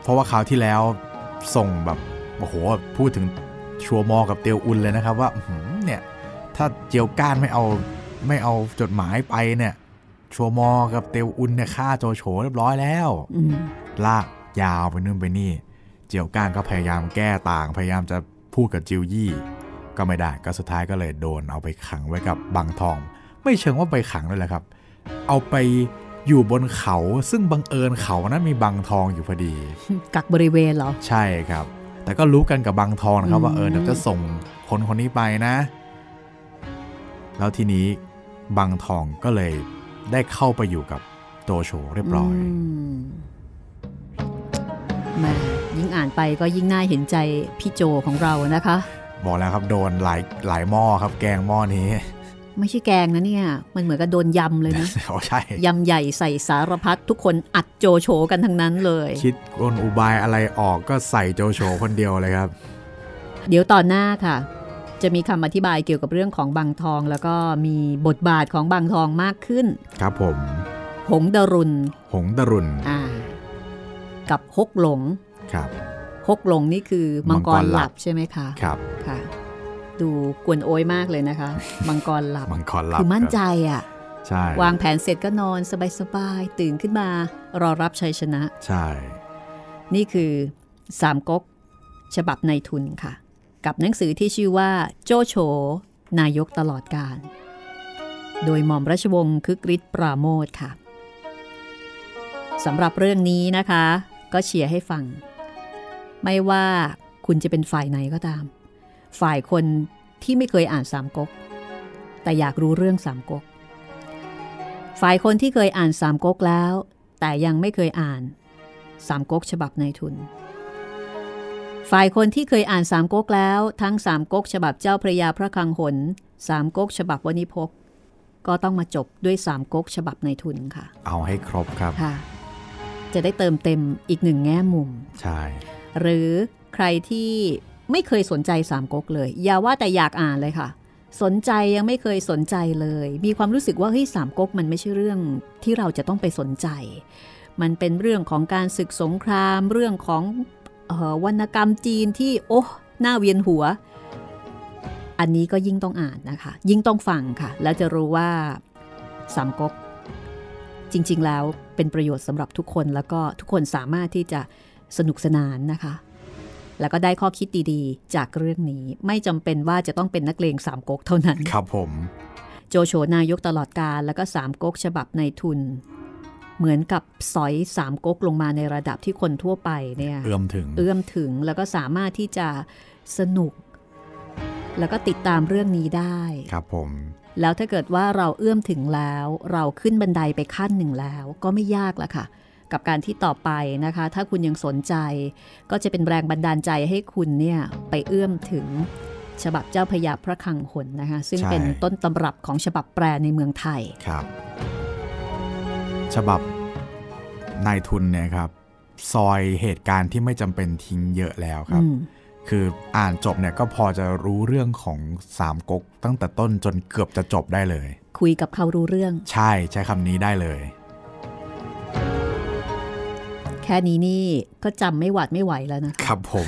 เพราะว่าคราวที่แล้ว ส่งแบบโอ้โหพูดถึงชัวมอกับเตียวอุนเลยนะครับว่าเนี่ยถ้าเจียวก้านไม่เอาไม่เอาจดหมายไปเนี่ย ชัวมอกับเตียวอุนเนี่ยฆ่าโจโฉเรียบร้อยแล้วลากยาวไปนู่นไปนี่ เจียวก้านก็พยายามแก้ต่างพยายามจะพูดกับจิวยี่ก็ไม่ได้ก็สุดท้ายก็เลยโดนเอาไปขังไว้กับบางทอง ไม่เชิงว่าไปขังเลยแหละครับ เอาไป อยู่บนเขาซึ่งบังเอิญเขานั้นมีบางทองอยู่พอดี กักบริเวณเหรอ ใช่ครับ แต่ก็รู้กันกับบางทองนะครับว่าเอออืมเดี๋ยวจะส่งคนคนนี้ไปนะ แล้วทีนี้บางทองก็เลยได้เข้าไปอยู่กับโตโฉเรียบร้อยมแหม่ยิ่งอ่านไปก็ยิ่งน่าเห็นใจพี่โจของเรานะคะ บอกแล้วครับโดนหลายหลายหม้อครับแกงหม้อนี้ ไม่ใช่แกงนะเนี่ย มันเหมือนกับโดนยำเลยนะอ๋อใช่ยำใหญ่ใส่สารพัดทุกคนอัดโจโฉกันทั้งนั้นเลย คิดกลอุบายอะไรออกก็ใส่โจโฉคนเดียวเลยครับ เดี๋ยวตอนหน้าค่ะ จะมีคำอธิบายเกี่ยวกับเรื่องของบางทอง แล้วก็มีบทบาทของบางทองมากขึ้น ครับผม หงดรุน หงดรุนอ่ากับฮกหลงครับฮกหลงนี่คือมังกมังกรรหหลัลับบใช่ไหมคะครับค่ะ ดูกวนโอยมากเลยนะคะ มังกรหลับมังกรลับคือมั่นใจครับอะใช่วางแผนเสร็จก็นอนสบายๆ ตื่นขึ้นมารอรับชัยชนะ ใช่ นี่คือสามก๊กฉบับในทุนค่ะ กับหนังสือที่ชื่อว่าโจโฉนายกตลอดการ โดยหม่อมราชวงศ์คึกฤทธิ์ปราโมทค่ะสำหรับเรื่องนี้นะคะ ก็เชียร์ให้ฟัง ไม่ว่าคุณจะเป็นฝ่ายไหนก็ตาม ฝ่ายคนที่ไม่เคยอ่านสามก๊ก แต่อยากรู้เรื่องสามก๊ก ฝ่ายคนที่เคยอ่านสามก๊กแล้ว แต่ยังไม่เคยอ่านสามก๊กฉบับในทุน ฝ่ายคนที่เคยอ่านสามก๊กแล้ว ทั้งสามก๊กฉบับเจ้าพระยาพระคลังหนสามก๊กฉบับวณิพกก็ต้องมาจบด้วยสามก๊กฉบับในทุนค่ะ เอาให้ครบครับค่ะ จะได้เติมเต็มอีกหนึ่งแง่มุม ใช่ หรือใครที่ ไม่เคยสนใจสามก๊กเลย อย่าว่าแต่อยากอ่านเลยค่ะ สนใจยังไม่เคยสนใจเลย มีความรู้สึกว่าเฮ้ยสามก๊กมันไม่ใช่เรื่องที่เราจะต้องไปสนใจ มันเป็นเรื่องของการศึกสงคราม เรื่องของออวรรณกรรมจีนที่โอ้หน้าเวียนหัว อันนี้ก็ยิ่งต้องอ่านนะคะ ยิ่งต้องฟังค่ะ แล้วจะรู้ว่าสามก๊กจริง ๆ แล้วเป็นประโยชน์สำหรับทุกคนแล้วก็ทุกคนสามารถที่จะสนุกสนานนะคะ แล้วก็ได้ข้อคิดดีๆ จากเรื่องนี้ไม่จำเป็นว่าจะต้องเป็นนักเลงสามก๊กเท่านั้น ครับผม โจโฉนายกตลอดการแล้วก็สามก๊กฉบับในทุน เหมือนกับสอยสามก๊กลงมาในระดับที่คนทั่วไปเนี่ยเอื้อมถึงเอื้อมถึงแล้วก็สามารถที่จะสนุก แล้วก็ติดตามเรื่องนี้ได้ ครับผมแล้วถ้าเกิดว่าเราเอื้อมถึงแล้ว เราขึ้นบันไดไปขั้นหนึ่งแล้ว ก็ไม่ยากละค่ะ กับการที่ต่อไปนะคะ ถ้าคุณยังสนใจ ก็จะเป็นแรงบันดาลใจให้คุณเนี่ยไปเอื้อมถึงฉบับเจ้าพระยาพระคลังหนนะคะ ซึ่งใช่เป็นต้นตำรับของฉบับแปลในเมืองไทยครับ ฉบับนายทุนเนี่ยครับ ซอยเหตุการณ์ที่ไม่จำเป็นทิ้งเยอะแล้วครับอืมคืออ่านจบเนี่ยก็พอจะรู้เรื่องของสามก๊กตั้งแต่ต้นจนเกือบจะจบได้เลย คุยกับเขารู้เรื่อง ใช่ใช้คำนี้ได้เลย แค่นี้นี่ก็จำไม่หวาดไม่ไหวแล้วนะครับผม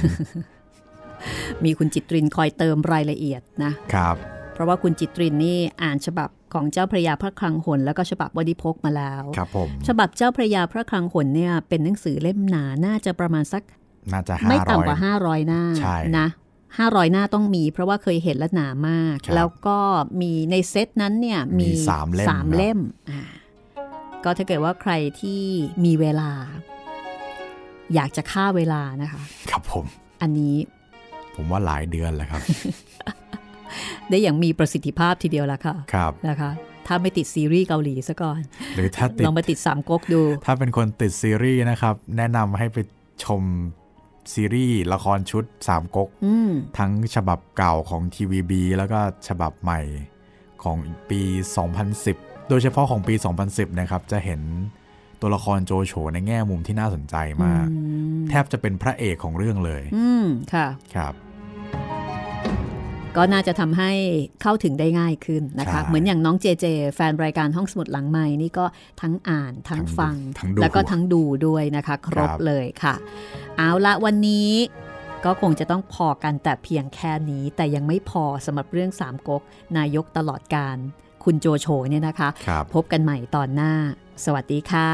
มีคุณจิตรินคอยเติมรายละเอียดนะครับ เพราะว่าคุณจิตรินนี่อ่านฉบับของเจ้าพระยาพระคลังหนแล้วก็ฉบับวดิพกมาแล้วครับผมฉบับเจ้าพระยาพระคลังหนเนี่ยเป็นหนังสือเล่มหนาน่าจะประมาณสักน่าจะห้าไม่ร้อยต่ำกว่า 500 หน้าใช่นะ500หน้าต้องมี เพราะว่าเคยเห็นและหนามากครับแล้วก็มีในเซตนั้นเนี่ยมีมีสามเล่มสามครับเล่มอ่าก็ถ้าเกิดว่าใครที่มีเวลา อยากจะฆ่าเวลานะคะ ครับผม อันนี้ ผมว่าหลายเดือนแหละครับ ได้อย่างมีประสิทธิภาพทีเดียวละค่ะ ครับนะคะถ้าไม่ติดซีรีส์เกาหลีซะก่อน หรือถ้าติดลองมาติดสามก๊กดู ถ้าเป็นคนติดซีรีส์นะครับ แนะนำให้ไปชมซีรีส์ละครชุดสามก๊กอืมทั้งฉบับเก่าของ TVB แล้วก็ฉบับใหม่ของปี 2010 โดยเฉพาะของปี 2010 นะครับ จะเห็น ตัวละครโจโฉในแง่มุมที่น่าสนใจมากอืมแทบจะเป็นพระเอกของเรื่องเลย อืมค่ะครับ ก็น่าจะทำให้เข้าถึงได้ง่ายขึ้นนะคะใช่เหมือนอย่างน้องเจเจ แฟนรายการห้องสมุดหลังใหม่นี่ก็ทั้งอ่านทั้งทั้งดูฟังทั้งดูแล้วก็ทั้งดูด้วยนะคะ ครบครับเลยค่ะ เอาละวันนี้ก็คงจะต้องพอกันแต่เพียงแค่นี้ แต่ยังไม่พอสำหรับเรื่องสามก๊กนายกตลอดการ คุณโจโฉเนี่ยนะคะครับพบกันใหม่ตอนหน้า สวัสดีค่ะ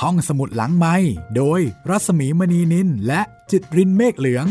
ห้องสมุดหลังไม้โดยรัศมีมณีนินและจิตรินเมฆเหลือง